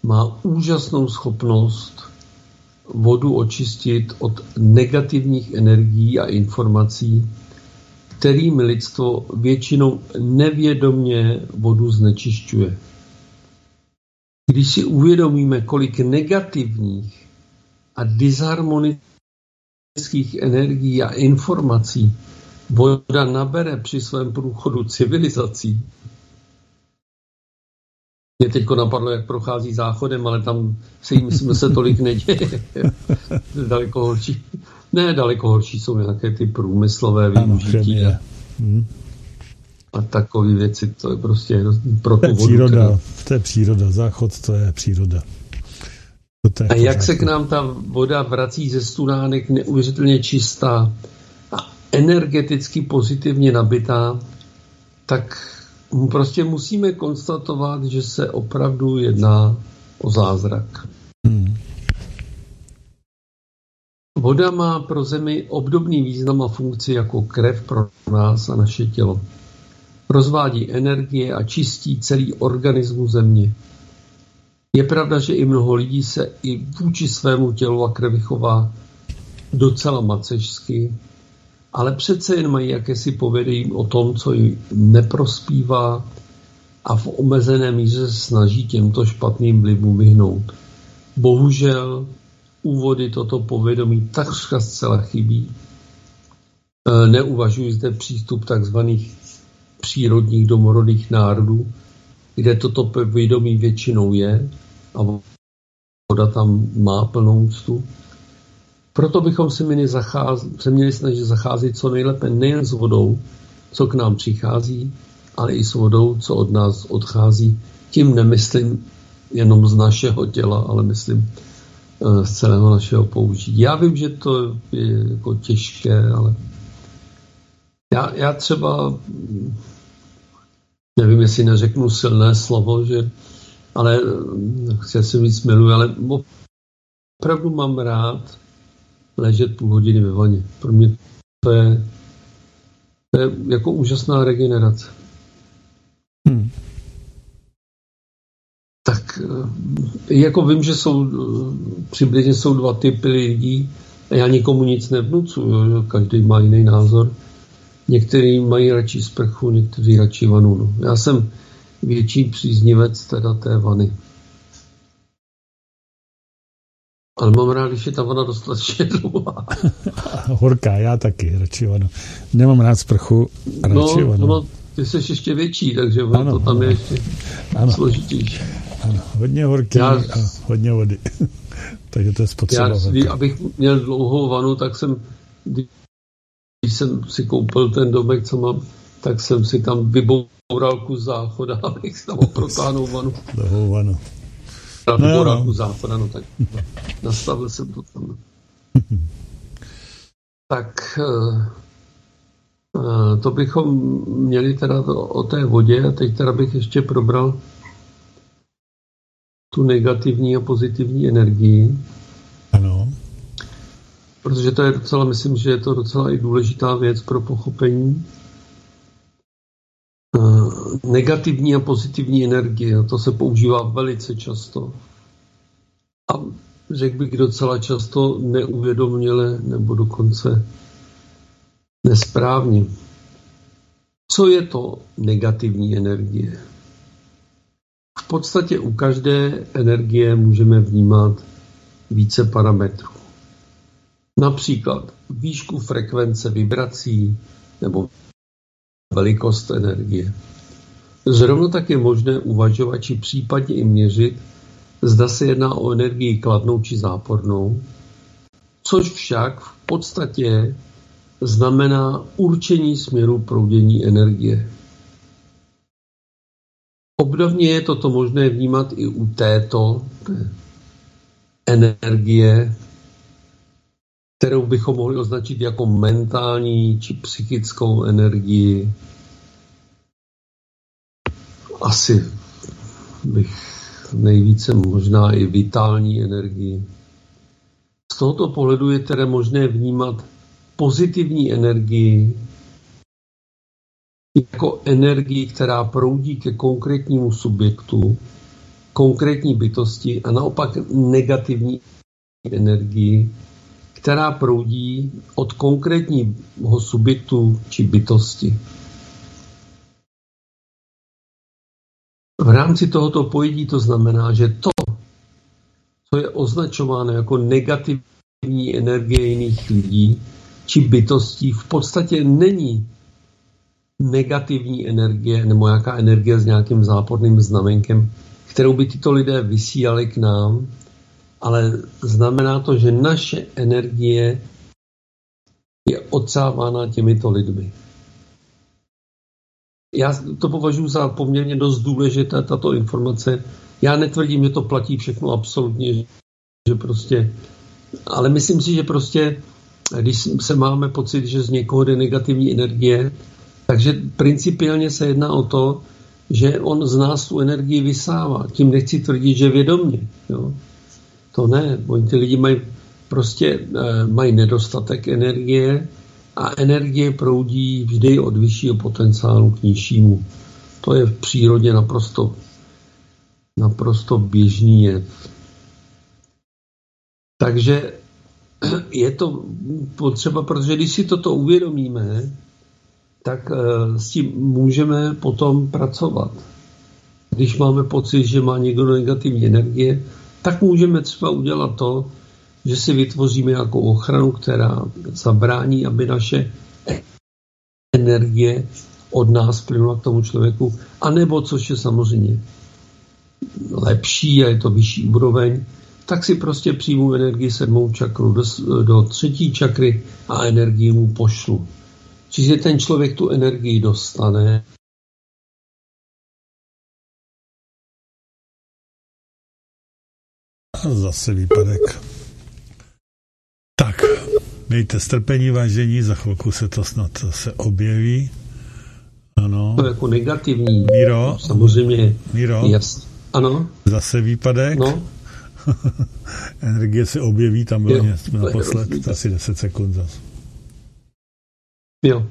má úžasnou schopnost vodu očistit od negativních energií a informací, kterými lidstvo většinou nevědomně vodu znečišťuje. Když si uvědomíme, kolik negativních a disharmonických energií a informací voda nabere při svém průchodu civilizací, mě teď napadlo, jak prochází záchodem, ale tam se jim, myslím, se tolik neděje. daleko horší. Ne, daleko horší jsou nějaké ty průmyslové využití. Ano, hmm. A takové věci, to je prostě pro to je příroda, teda. to je příroda, záchod to je příroda. To je a jak se k nám ta voda vrací ze studánek neuvěřitelně čistá a energeticky pozitivně nabitá, tak prostě musíme konstatovat, že se opravdu jedná o zázrak. Hmm. Voda má pro Zemi obdobný význam a funkci jako krev pro nás a naše tělo. Rozvádí energie a čistí celý organismus Země. Je pravda, že i mnoho lidí se i vůči svému tělu a krvi chová docela macežsky, ale přece jen mají jakési povědomí o tom, co jim neprospívá a v omezené míře se snaží těmto špatným vlivům vyhnout. Bohužel úvody toto povědomí takřka zcela chybí. E, neuvažuji zde přístup takzvaných přírodních domorodých národů, kde toto povědomí většinou je a voda tam má plnou úctu. Proto bychom se měli, zacházet, se měli snažit zacházet co nejlépe nejen s vodou, co k nám přichází, ale i s vodou, co od nás odchází. Tím nemyslím jenom z našeho těla, ale myslím eh, z celého našeho použití. Já vím, že to je jako těžké, ale já, já třeba nevím, jestli neřeknu silné slovo, že, ale chci si víc miluji, ale opravdu mám rád ležet půl hodiny ve vaně. Pro mě to je, to je jako úžasná regenerace. Hmm. Tak eh, jako vím, že jsou eh, přibližně jsou dva typy lidí a já nikomu nic nevnucuju, každý má jiný názor. Někteří mají radši sprchu, někteří radši vanu. No. Já jsem větší příznivec teda té vany. Ale mám rád, když je ta voda dostatečně dlouhá. Horká, já taky, radši ono. Nemám rád sprchu, radši no, ono. ty jsi ještě větší, takže ono ano, to tam je ještě ano. složitější. Ano, hodně horký já, a hodně vody. takže to je spotřeba. Já, abych měl dlouhou vanu, tak jsem, když jsem si koupil ten domek, co mám, tak jsem si tam vyboural kus záchoda, abych tam protáhnul vanu. Dlouhou vanu. No, no. západa, no tak nastavil jsem to tam. tak eh, eh, to bychom měli teda to, o té vodě a teď teda bych ještě probral tu negativní a pozitivní energii. Ano. Protože to je docela, myslím, že je to docela i důležitá věc pro pochopení. Negativní a pozitivní energie, to se používá velice často. A řekl bych docela často neuvědomněle nebo dokonce nesprávně. Co je to negativní energie? V podstatě u každé energie můžeme vnímat více parametrů. Například výšku frekvence vibrací nebo velikost energie. Zrovna tak je možné uvažovat či případně i měřit, zda se jedná o energii kladnou či zápornou, což však v podstatě znamená určení směru proudění energie. Obdobně je toto možné vnímat i u této energie, kterou bychom mohli označit jako mentální či psychickou energii. Asi bych nejvíce možná i vitální energii. Z tohoto pohledu je tedy možné vnímat pozitivní energii jako energii, která proudí ke konkrétnímu subjektu, konkrétní bytosti a naopak negativní energii, která proudí od konkrétního subjektu či bytosti. V rámci tohoto pojetí to znamená, že to, co je označováno jako negativní energie jiných lidí či bytostí, v podstatě není negativní energie nebo nějaká energie s nějakým záporným znamenkem, kterou by tyto lidé vysílali k nám, ale znamená to, že naše energie je odsávána těmito lidmi. Já to považuji za poměrně dost důležité, tato informace. Já netvrdím, že to platí všechno absolutně, že prostě, ale myslím si, že prostě, když se máme pocit, že z někoho jde negativní energie, takže principiálně se jedná o to, že on z nás tu energii vysává. Tím nechci tvrdit, že vědomně. Jo. To ne. Oni ty lidi mají prostě eh, mají nedostatek energie a energie proudí vždy od vyššího potenciálu k nižšímu. To je v přírodě naprosto, naprosto běžný jev. Takže je to potřeba, protože když si toto uvědomíme, tak eh, s tím můžeme potom pracovat. Když máme pocit, že má někdo negativní energie, tak můžeme třeba udělat to, že si vytvoříme nějakou ochranu, která zabrání, aby naše energie od nás plynula k tomu člověku, anebo, což je samozřejmě lepší a je to vyšší úroveň, tak si prostě přijmu energii sedmou čakru do, do třetí čakry a energii mu pošlu. Čiže ten člověk tu energii dostane A zase výpadek. Tak, mějte strpení, vážení, za chvilku se to snad se objeví. Ano. To jako negativní. Míro. Samozřejmě. Míro. Jas. Ano. Zase výpadek. No. Energie se objeví, tam bylo něco naposled, asi 10 sekund zase. Jo.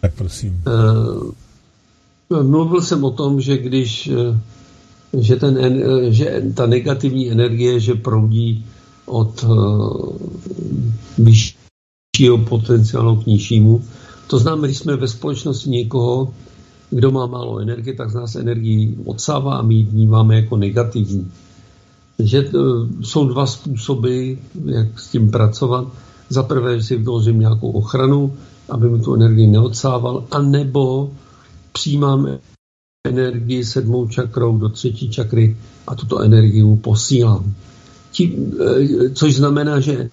Tak prosím. Uh, mluvil jsem o tom, že když uh, že, ten, že ta negativní energie, že proudí od uh, vyššího potenciálu k nižšímu. To znamená, když jsme ve společnosti někoho, kdo má málo energie, tak z nás energii odsává a my ji vnímáme jako negativní. Že uh, jsou dva způsoby, jak s tím pracovat. Za prvé, že si vytvořím nějakou ochranu, aby mi tu energii neodsával, anebo přijímám energii sedmou čakrou do třetí čakry a tuto energii posílám. Tím, eh, což znamená, že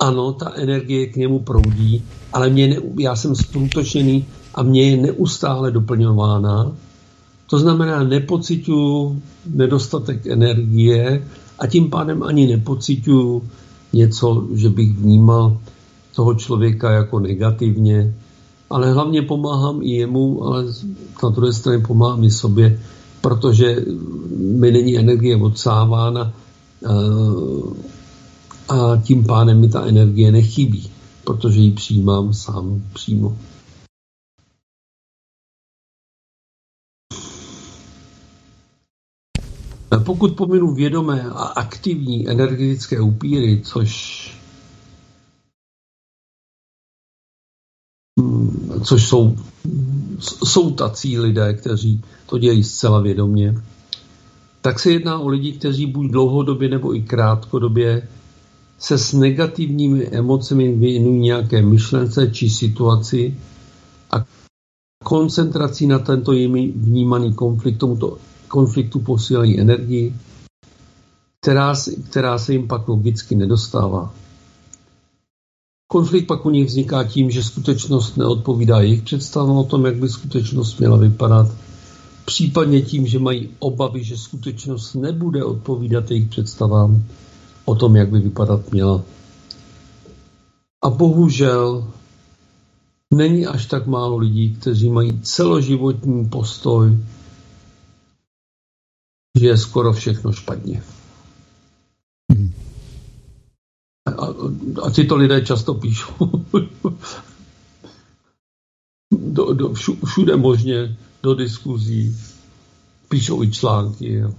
ano, ta energie k němu proudí, ale mě ne, já jsem zprůtočený a mě je neustále doplňována. To znamená, nepocituju nedostatek energie a tím pádem ani nepocituju něco, že bych vnímal toho člověka jako negativně, ale hlavně pomáhám i jemu, ale na druhé straně pomáhám i sobě, protože mi není energie odsávána a tím pádem mi ta energie nechybí, protože ji přijímám sám přímo. Pokud pominu vědomé a aktivní energetické upíry, což což jsou, jsou tací lidé, kteří to dělají zcela vědomě, tak se jedná o lidi, kteří buď dlouhodobě nebo i krátkodobě se s negativními emocemi věnují nějaké myšlence či situaci a koncentrací na tento jimi vnímaný konflikt, tomuto konfliktu posílají energii, která, která se jim pak logicky nedostává. Konflikt pak u nich vzniká tím, že skutečnost neodpovídá jejich představám o tom, jak by skutečnost měla vypadat, případně tím, že mají obavy, že skutečnost nebude odpovídat jejich představám o tom, jak by vypadat měla. A bohužel není až tak málo lidí, kteří mají celoživotní postoj, že je skoro všechno špatně. A, a tyto lidé často píšou do, do, všude možně do diskuzí, píšou i články. Jo.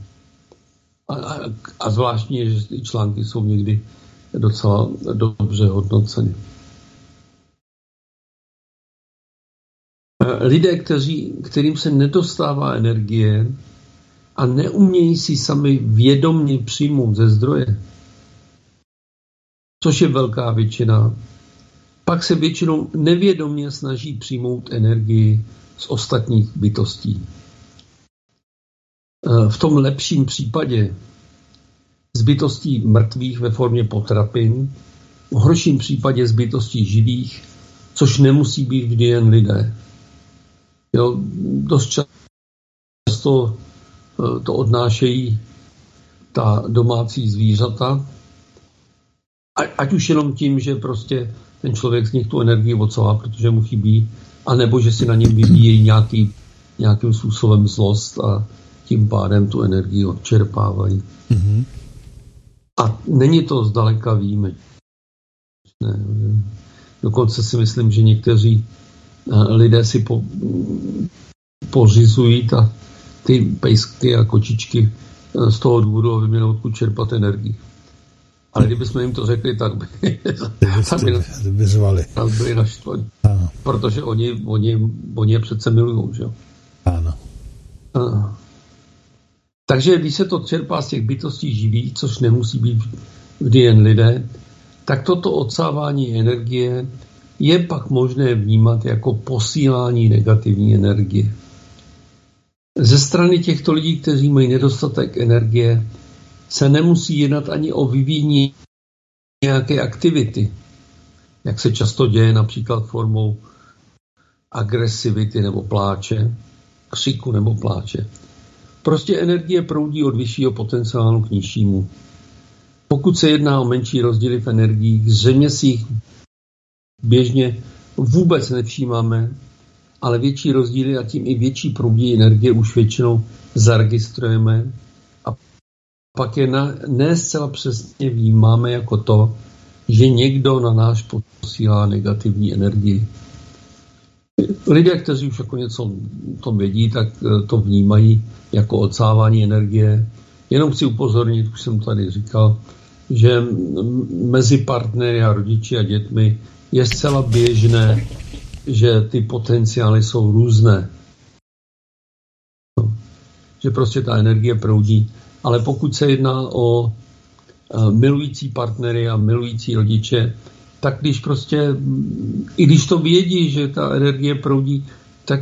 A, a, a zvláštní je, že ty články jsou někdy docela dobře hodnoceny. Lidé, kteří, kterým se nedostává energie a neumějí si sami vědomně přijmout ze zdroje, což je velká většina, pak se většinou nevědomně snaží přijmout energii z ostatních bytostí. E, v tom lepším případě z bytostí mrtvých ve formě potrapin, v horším případě z bytostí živých, což nemusí být vždy jen lidé. Jo, dost často e, to odnášejí ta domácí zvířata, ať už jenom tím, že prostě ten člověk z nich tu energii odsává, protože mu chybí, anebo že si na něm vyvíjí nějaký, nějakým způsobem zlost a tím pádem tu energii odčerpávají. Mm-hmm. A není to zdaleka výjimečné. Dokonce si myslím, že někteří eh, lidé si po, pořizují ta, ty pejsky a kočičky eh, z toho důvodu, aby měli odkud čerpat energii. Ale kdybychom jim to řekli, tak by, tak by, by, řvali. Tak byli naštvaní. Protože oni, oni, oni je přece milují, že Ano. Ano. Takže když se to čerpá z těch bytostí živých, což nemusí být vždy jen lidé, tak toto odsávání energie je pak možné vnímat jako posílání negativní energie. Ze strany těchto lidí, kteří mají nedostatek energie, se nemusí jednat ani o vyvíjení nějaké aktivity, jak se často děje například formou agresivity nebo pláče, křiku nebo pláče. Prostě energie proudí od vyššího potenciálu k nižšímu. Pokud se jedná o menší rozdíly v energiích, zřejmě si jich běžně vůbec nevšímáme, ale větší rozdíly a tím i větší proudí energie už většinou zaregistrujeme pak je na, ne zcela přesně vnímáme jako to, že někdo na náš posílá negativní energii. Lidé, kteří už jako něco o tom vědí, tak eh, to vnímají jako odsávání energie. Jenom chci upozornit, už jsem tady říkal, že mezi partnery a rodiči a dětmi je zcela běžné, že ty potenciály jsou různé. Že prostě ta energie proudí ale pokud se jedná o eh, milující partnery a milující rodiče, tak když prostě, i když to vědí, že ta energie proudí, tak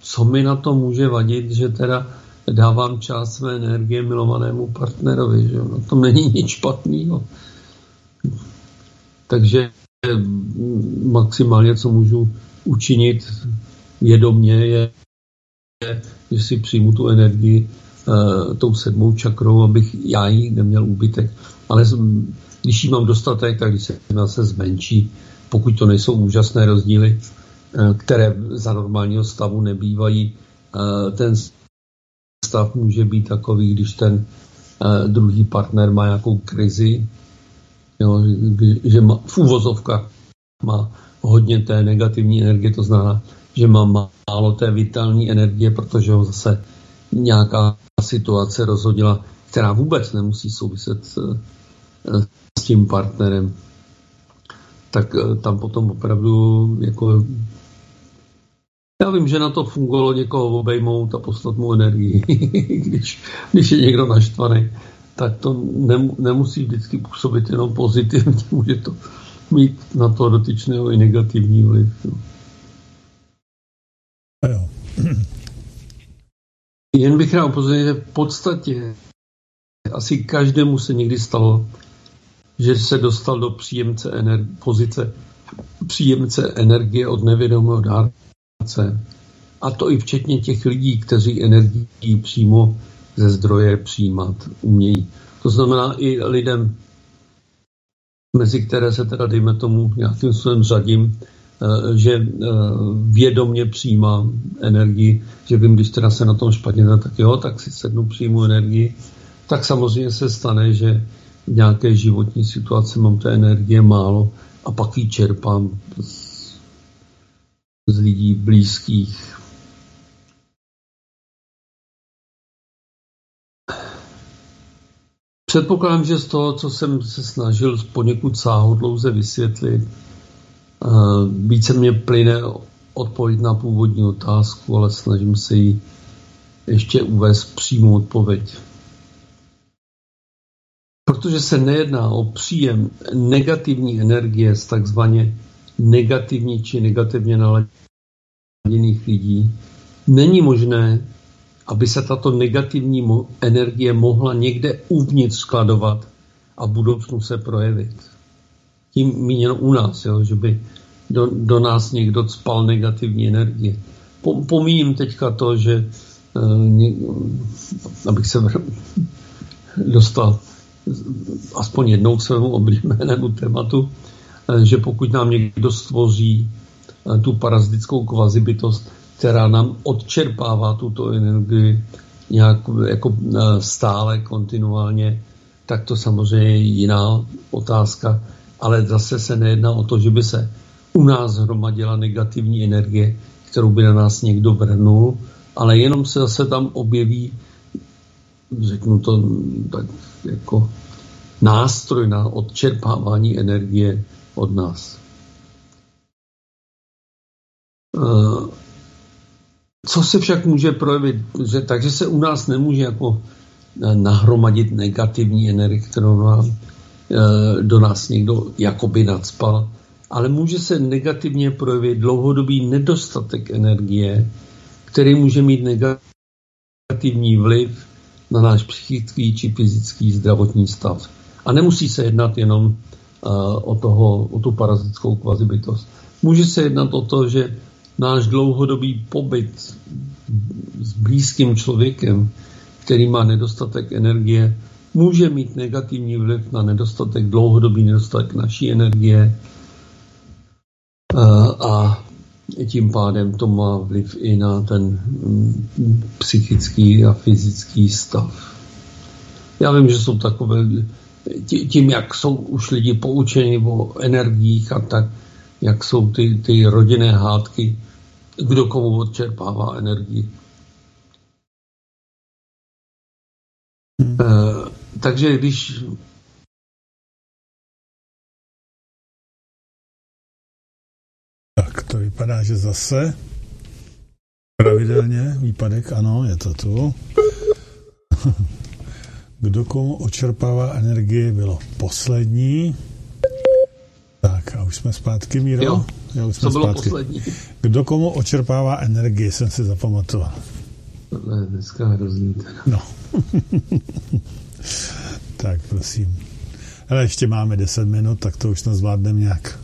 co mi na to může vadit, že teda dávám část své energie milovanému partnerovi, že no, to není nic špatného. Takže maximálně, co můžu učinit vědomně, je že si přijmu tu energii tou sedmou čakrou, abych já jí neměl úbytek. Ale když jí mám dostatek, tak když se se zmenší, pokud to nejsou úžasné rozdíly, uh, které za normálního stavu nebývají, uh, ten stav může být takový, když ten druhý partner má nějakou krizi, jo, že má, v úvozovkách má hodně té negativní energie, to znamená, že má málo té vitální energie, protože ho zase nějaká situace rozhodila, která vůbec nemusí souviset eh, s tím partnerem. Tak eh, tam potom opravdu jako já vím, že na to fungovalo někoho obejmout a poslat mu energii, když, když je někdo naštvaný, tak to nemusí vždycky působit jenom pozitivně, může to mít na to dotyčného i negativní vliv. No. Jo. Jen bych rád upozornil, že v podstatě asi každému se někdy stalo, že se dostal do příjemce energie, pozice příjemce energie od nevědomého dárce. A to i včetně těch lidí, kteří energii přímo ze zdroje přijímat umějí. To znamená i lidem, mezi které se teda, dejme tomu, nějakým způsobem řadím, že eh, vědomně přijímám energii, že vím, když teda se na tom špatně, tak jo, tak si sednu, přijmu energii, tak samozřejmě se stane, že v nějaké životní situaci mám té energie málo a pak ji čerpám z, z lidí blízkých, Předpokládám, že z toho, co jsem se snažil poněkud sáhodlouze vysvětlit, eh, více mě plyne odpověď na původní otázku, ale snažím se ji ještě uvést přímou odpověď. Protože se nejedná o příjem negativní energie z takzvaně negativní či negativně naladěných lidí, není možné aby se tato negativní energie mohla někde uvnitř skladovat a v budoucnu se projevit. Tím míněno u nás, jo, že by do, do nás někdo spal negativní energie. Pomíním teďka to, že ně, abych se dostal aspoň jednou k svému oblíbenému tématu, uh, že pokud nám někdo stvoří uh, tu parazitickou kvazibytost, která nám odčerpává tuto energii nějak jako e, stále, kontinuálně, tak to samozřejmě je jiná otázka. Ale zase se nejedná o to, že by se u nás hromadila negativní energie, kterou by na nás někdo vrhnul, ale jenom se zase tam objeví, řeknu to tak jako nástroj na odčerpávání energie od nás. E, co se však může projevit? Že, takže se u nás nemůže jako eh, nahromadit negativní energie, kterou nám, eh, do nás někdo jakoby nadspal, ale může se negativně projevit dlouhodobý nedostatek energie, který může mít negativní vliv na náš psychický či fyzický zdravotní stav. A nemusí se jednat jenom uh, o, toho, o tu parazitskou kvazibytost. Může se jednat o to, že náš dlouhodobý pobyt s blízkým člověkem, který má nedostatek energie, může mít negativní vliv na nedostatek, dlouhodobý nedostatek naší energie a tím pádem to má vliv i na ten mm, psychický a fyzický stav. Já vím, že jsou takové, tím, jak jsou už lidi poučeni o energiích a tak, jak jsou ty, ty rodinné hádky, kdo komu odčerpává energii. Hmm. E, takže když Tak to vypadá, že zase pravidelně výpadek, ano, je to tu. Kdo komu očerpává energii, bylo poslední. Tak a už jsme zpátky, Míro? Jo, jo už jsme to bylo zpátky. poslední. Kdo komu očerpává energii, jsem si zapamatoval. Tohle je dneska hrozný. No. tak prosím. Ale ještě máme 10 minut, tak to už zvládneme nějak.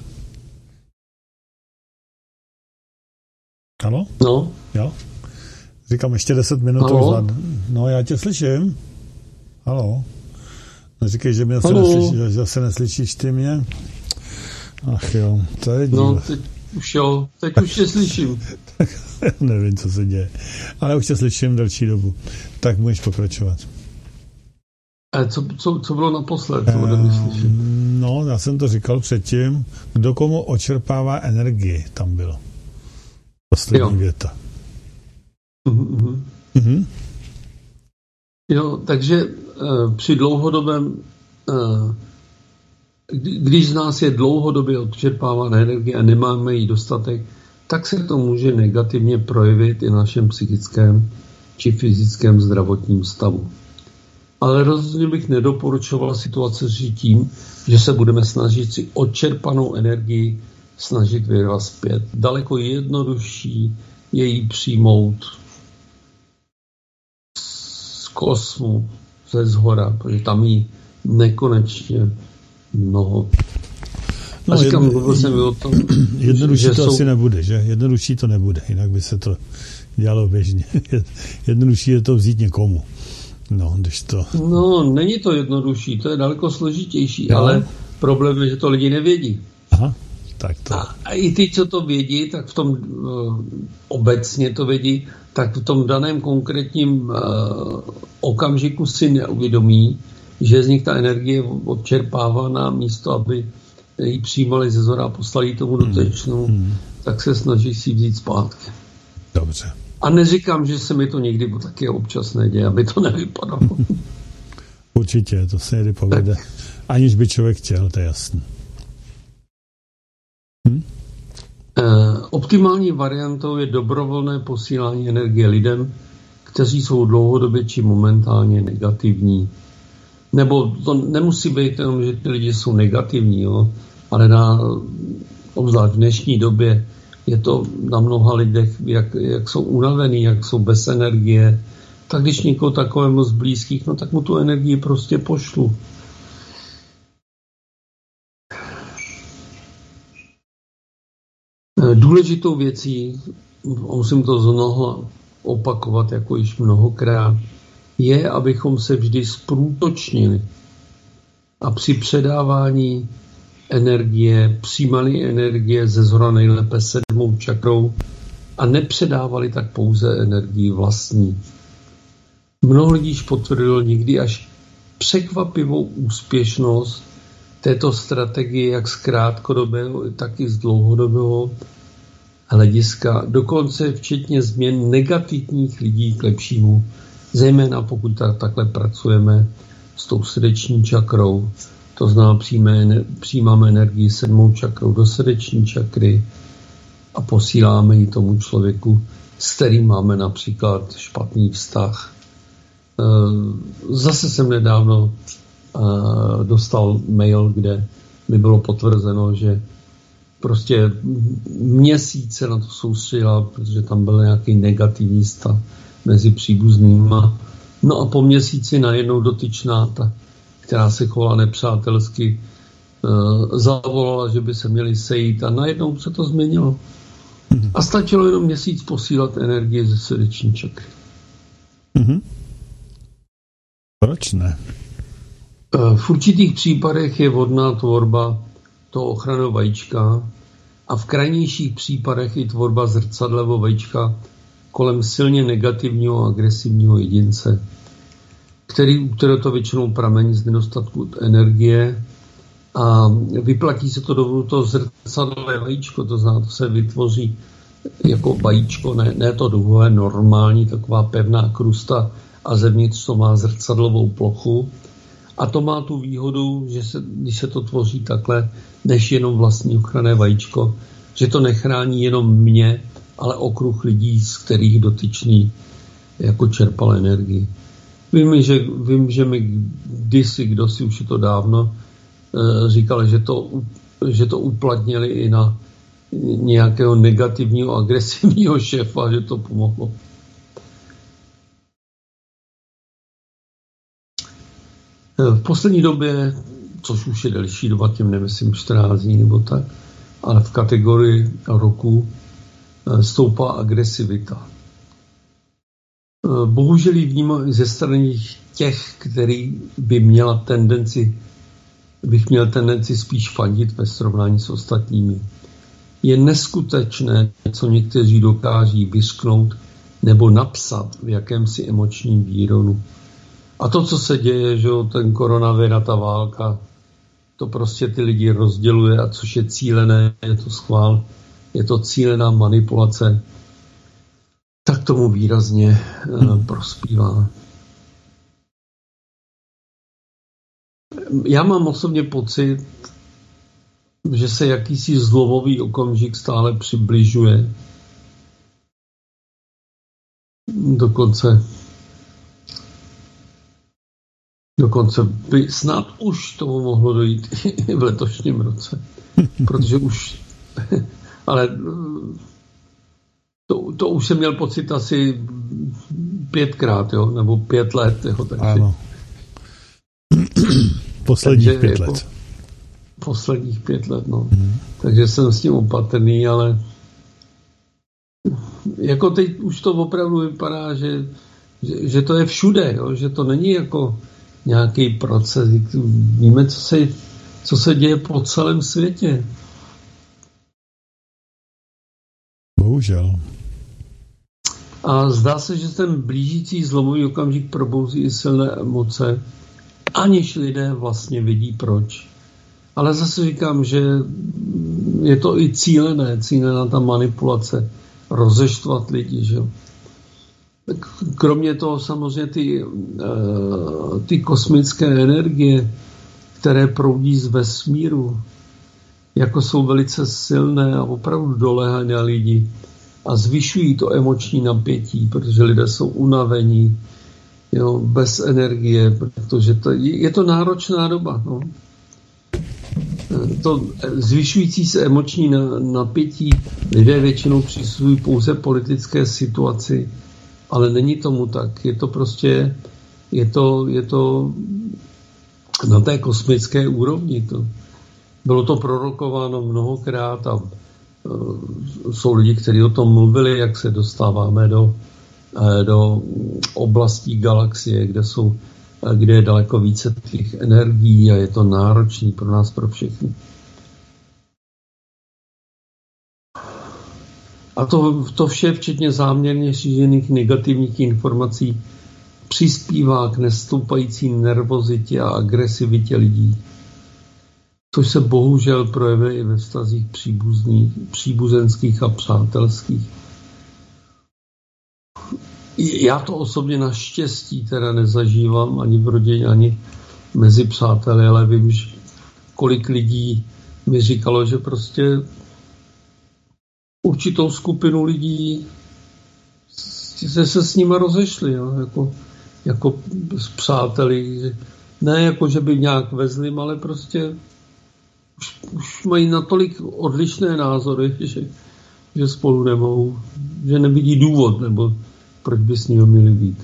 Halo? No. Jo? Říkám, ještě 10 minut. Halo? No, já tě slyším. Halo. Neříkej, že, mě neslyší, že, že se neslyšíš ty mě. Ach jo, to je díl. No, teď už jo, teď už tě slyším. Nevím, co se děje. Ale už tě slyším delší dobu. Tak můžeš pokračovat. Co, co, co bylo naposled, co slyšet? No, já jsem to říkal předtím. Kdo komu očerpává energii, tam bylo. Poslední jo. věta. Mm-hmm. Mm-hmm. Jo, takže uh, při dlouhodobém, uh, když z nás je dlouhodobě odčerpávána energie a nemáme jí dostatek, tak se to může negativně projevit i na našem psychickém či fyzickém zdravotním stavu. Ale rozhodně bych nedoporučoval situace řešit tím, že se budeme snažit si odčerpanou energii snažit vyrvat zpět. Daleko jednodušší je jí přijmout z kosmu, ze zhora, protože tam jí nekonečně mnoho. No, a říkám, jedno, jsem o tom, jednodušší že to jsou... asi nebude, že? Jednodušší to nebude, jinak by se to dělalo běžně. jednodušší je to vzít někomu. No, když to... No, není to jednodušší, to je daleko složitější, no. ale problém je, že to lidi nevědí. Aha, tak to... A, a i ty, co to vědí, tak v tom uh, obecně to vědí, tak v tom daném konkrétním uh, okamžiku si neuvědomí, že z nich ta energie odčerpávána místo, aby ji přijímali ze zora a poslali tomu dotečnou, hmm. hmm. tak se snaží si vzít zpátky. Dobře. A neříkám, že se mi to někdy taky občas neděje, aby to nevypadalo. Určitě, to se někdy povede. Tak. Aniž by člověk chtěl, to je jasný. Hm? E, optimální variantou je dobrovolné posílání energie lidem, kteří jsou dlouhodobě či momentálně negativní. Nebo to nemusí být jenom, že ty lidi jsou negativní, jo? ale na, obzvlášť v dnešní době je to na mnoha lidech, jak, jak jsou unavený, jak jsou bez energie, tak když někoho takovému z blízkých, no tak mu tu energii prostě pošlu. Důležitou věcí, musím to znovu opakovat jako již mnohokrát, je, abychom se vždy sprůtočnili a při předávání energie, přijímali energie ze zhora nejlépe sedmou čakrou a nepředávali tak pouze energii vlastní. Mnoho lidí potvrdilo někdy až překvapivou úspěšnost této strategie jak z krátkodobého, tak i z dlouhodobého hlediska, dokonce včetně změn negativních lidí k lepšímu, zejména pokud tak, takhle pracujeme s tou srdeční čakrou, to znamená, přijme, přijímáme energii sedmou čakrou do srdeční čakry a posíláme ji tomu člověku, s kterým máme například špatný vztah. Eh, zase jsem nedávno eh, dostal mail, kde mi bylo potvrzeno, že prostě měsíce na to soustředila, protože tam byl nějaký negativní stav mezi příbuznýma. No a po měsíci najednou dotyčná ta která se chovala nepřátelsky, eh, zavolala, že by se měli sejít a najednou se to změnilo. A stačilo jenom měsíc posílat energie ze srdeční čakry. Mm-hmm. Proč ne? Eh, v určitých případech je vodná tvorba to ochranu vajíčka a v krajnějších případech i tvorba zrcadlevo vajíčka kolem silně negativního a agresivního jedince který, které to většinou pramení z nedostatku energie a vyplatí se to do toho zrcadlové vajíčko, to znamená, to se vytvoří jako vajíčko, ne, ne to duhové, normální, taková pevná krusta a zevnitř to má zrcadlovou plochu. A to má tu výhodu, že se, když se to tvoří takhle, než jenom vlastní ochranné vajíčko, že to nechrání jenom mě, ale okruh lidí, z kterých dotyčný jako čerpal energii. Vím, že, vím, že mi kdysi, kdo si už je to dávno, eh, říkal, že to, že to uplatnili i na nějakého negativního, agresivního šéfa, že to pomohlo. Eh, v poslední době, což už je delší doba, tím nemyslím 14 dní nebo tak, ale v kategorii roku eh, stoupá agresivita. Bohužel vnímám ze strany těch, který by měla tendenci, bych měl tendenci spíš fandit ve srovnání s ostatními. Je neskutečné, co někteří dokáží vysknout nebo napsat v jakémsi emočním výronu. A to, co se děje, že ten koronavir a ta válka, to prostě ty lidi rozděluje a což je cílené, je to schvál, je to cílená manipulace, tomu výrazně uh, prospívá. Já mám osobně pocit, že se jakýsi zlomový okamžik stále přibližuje. Dokonce Dokonce by snad už tomu mohlo dojít i v letošním roce. Protože už, ale to, to už jsem měl pocit asi pětkrát, jo, nebo pět let, jo, takže. Ano. Posledních takže, pět jako, let. Posledních pět let, no. Hmm. Takže jsem s tím opatrný, ale jako teď už to opravdu vypadá, že, že, že to je všude, jo, že to není jako nějaký proces. Víme, co se, co se děje po celém světě. Bohužel. A zdá se, že ten blížící zlomový okamžik probouzí i silné emoce, aniž lidé vlastně vidí proč. Ale zase říkám, že je to i cílené, cílená ta manipulace, rozeštvat lidi, že Kromě toho samozřejmě ty, eh, ty kosmické energie, které proudí z vesmíru, jako jsou velice silné a opravdu dolehají na lidi a zvyšují to emoční napětí, protože lidé jsou unavení, jo, bez energie, protože to, je to náročná doba. No. To zvyšující se emoční napětí lidé většinou přisuzují pouze politické situaci, ale není tomu tak. Je to prostě, je to, je to na té kosmické úrovni. To, bylo to prorokováno mnohokrát a jsou lidi, kteří o tom mluvili, jak se dostáváme do, uh, do oblastí galaxie, kde, jsou, uh, kde je daleko více těch energií a je to náročný pro nás, pro všechny. A to, to vše, včetně záměrně šířených negativních informací, přispívá k nestoupající nervozitě a agresivitě lidí, což se bohužel projevuje i ve vztazích příbuzenských a přátelských. Já to osobně naštěstí teda nezažívám ani v rodině, ani mezi přáteli, ale vím, že kolik lidí mi říkalo, že prostě určitou skupinu lidí se, se s nimi rozešli, jo, jako, jako s přáteli. Ne jako, že by nějak vezli, ale prostě už, mají natolik odlišné názory, že, že spolu nemohou, že nevidí důvod, nebo proč by s nimi měli být.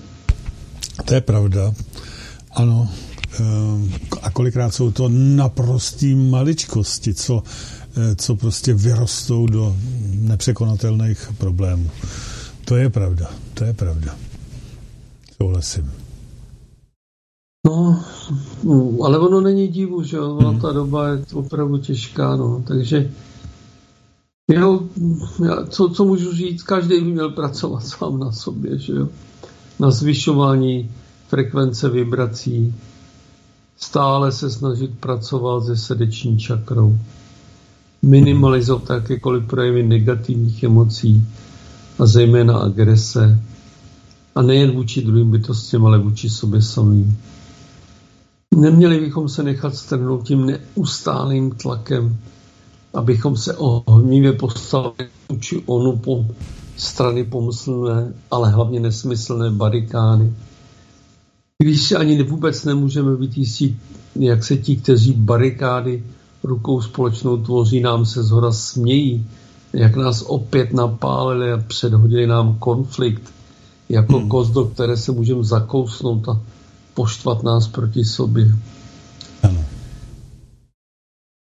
To je pravda. Ano. Ehm, a kolikrát jsou to naprostý maličkosti, co Eh, co prostě vyrostou do nepřekonatelných problémů. To je pravda, to je pravda. Souhlasím. No, ale ono není divu, že ona hmm. ta doba je opravdu těžká, no, takže jo, já, co, co můžu říct, každý by měl pracovat sám na sobě, že jo, na zvyšování frekvence vibrací, stále se snažit pracovat se srdeční čakrou minimalizovat jakékoliv projevy negativních emocí a zejména agrese. A nejen vůči druhým bytostem, ale vůči sobě samým. Neměli bychom se nechat strhnout tím neustálým tlakem, abychom se ohnivě postavili vůči onu po strany pomyslné, ale hlavně nesmyslné barikány. Když si ani vůbec nemůžeme být jistí, jak se ti, kteří barikády rukou společnou tvoří, nám se zhora smějí, jak nás opět napálili a předhodili nám konflikt, jako hmm. kost, do které se můžeme zakousnout a poštvat nás proti sobě. Ano.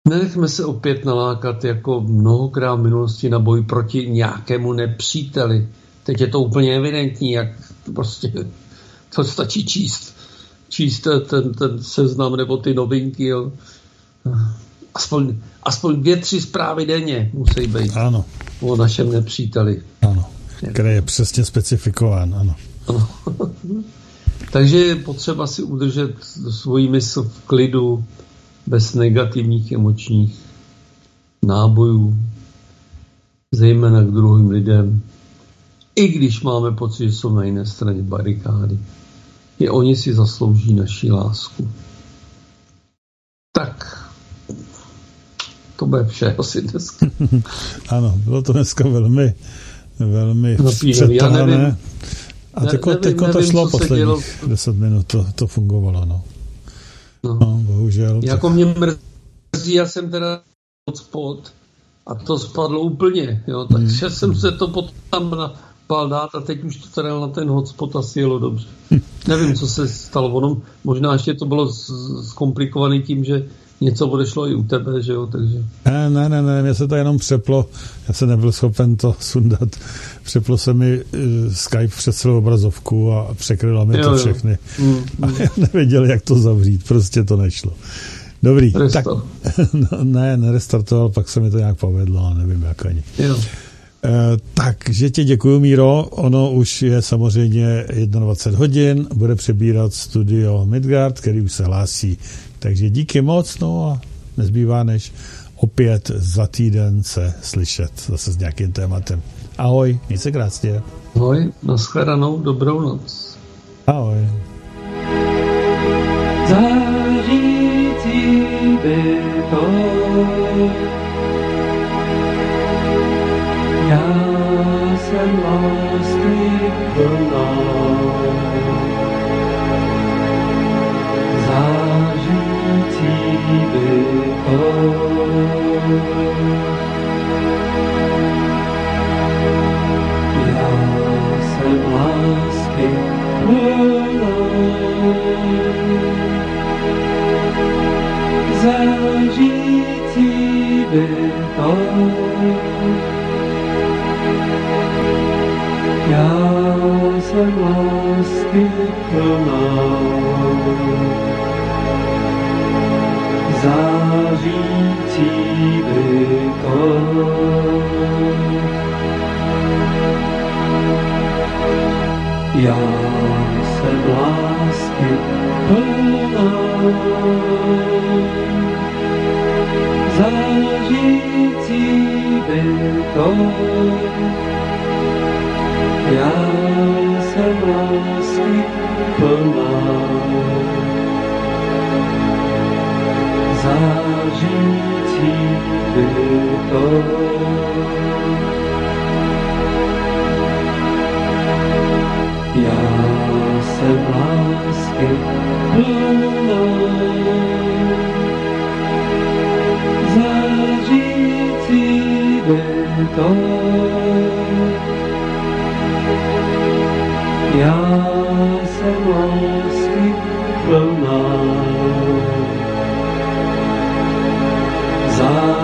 Nenechme se opět nalákat jako mnohokrát v minulosti na boj proti nějakému nepříteli, teď je to úplně evidentní, jak prostě to stačí číst, číst ten, ten seznam nebo ty novinky. Jo. Aspoň, aspoň dvě, tři zprávy denně musí být ano. o našem nepříteli. Ano, který je přesně specifikován, ano. ano. Takže je potřeba si udržet svoji mysl v klidu, bez negativních emočních nábojů, zejména k druhým lidem, i když máme pocit, že jsou na jiné straně barikády. I oni si zaslouží naši lásku. Tak, to bude vše asi dneska. ano, bylo to dneska velmi, velmi přetrhané. A teď nevím, to šlo posledních 10 minut, to, to fungovalo, no. No, no bohužel. Jako tak... mě mrzí, já jsem teda hotspot a to spadlo úplně, jo, takže hmm. jsem se to potom tam napal dát a teď už to teda na ten hotspot asi jelo dobře. Nevím, co se stalo, ono možná ještě to bylo zkomplikované tím, že něco odešlo i u tebe, že jo, takže... Ne, ne, ne, ne, mě se to jenom přeplo, já jsem nebyl schopen to sundat. Přeplo se mi uh, Skype přes celou obrazovku a překryla mi jo, to všechny. Jo. Mm, mm. A já nevěděl, jak to zavřít, prostě to nešlo. Dobrý, Restart. tak, no, ne, nerestartoval, pak se mi to nějak povedlo, nevím jak ani. Jo. Eh, takže ti děkuji, Míro. Ono už je samozřejmě 21 hodin, bude přebírat studio Midgard, který už se hlásí. Takže díky moc, no a nezbývá než opět za týden se slyšet zase s nějakým tématem. Ahoj, měj se krásně. Ahoj, nashledanou, dobrou noc. Ahoj. Bytoj já jsem lásky plná. Já jsem lásky plná. Zářící bytoj. Já jsem lásky plná. Zářící bytoj. Já jsem lásky plná. a gente deitou e a semblança planos a gente deitou e a semblança planos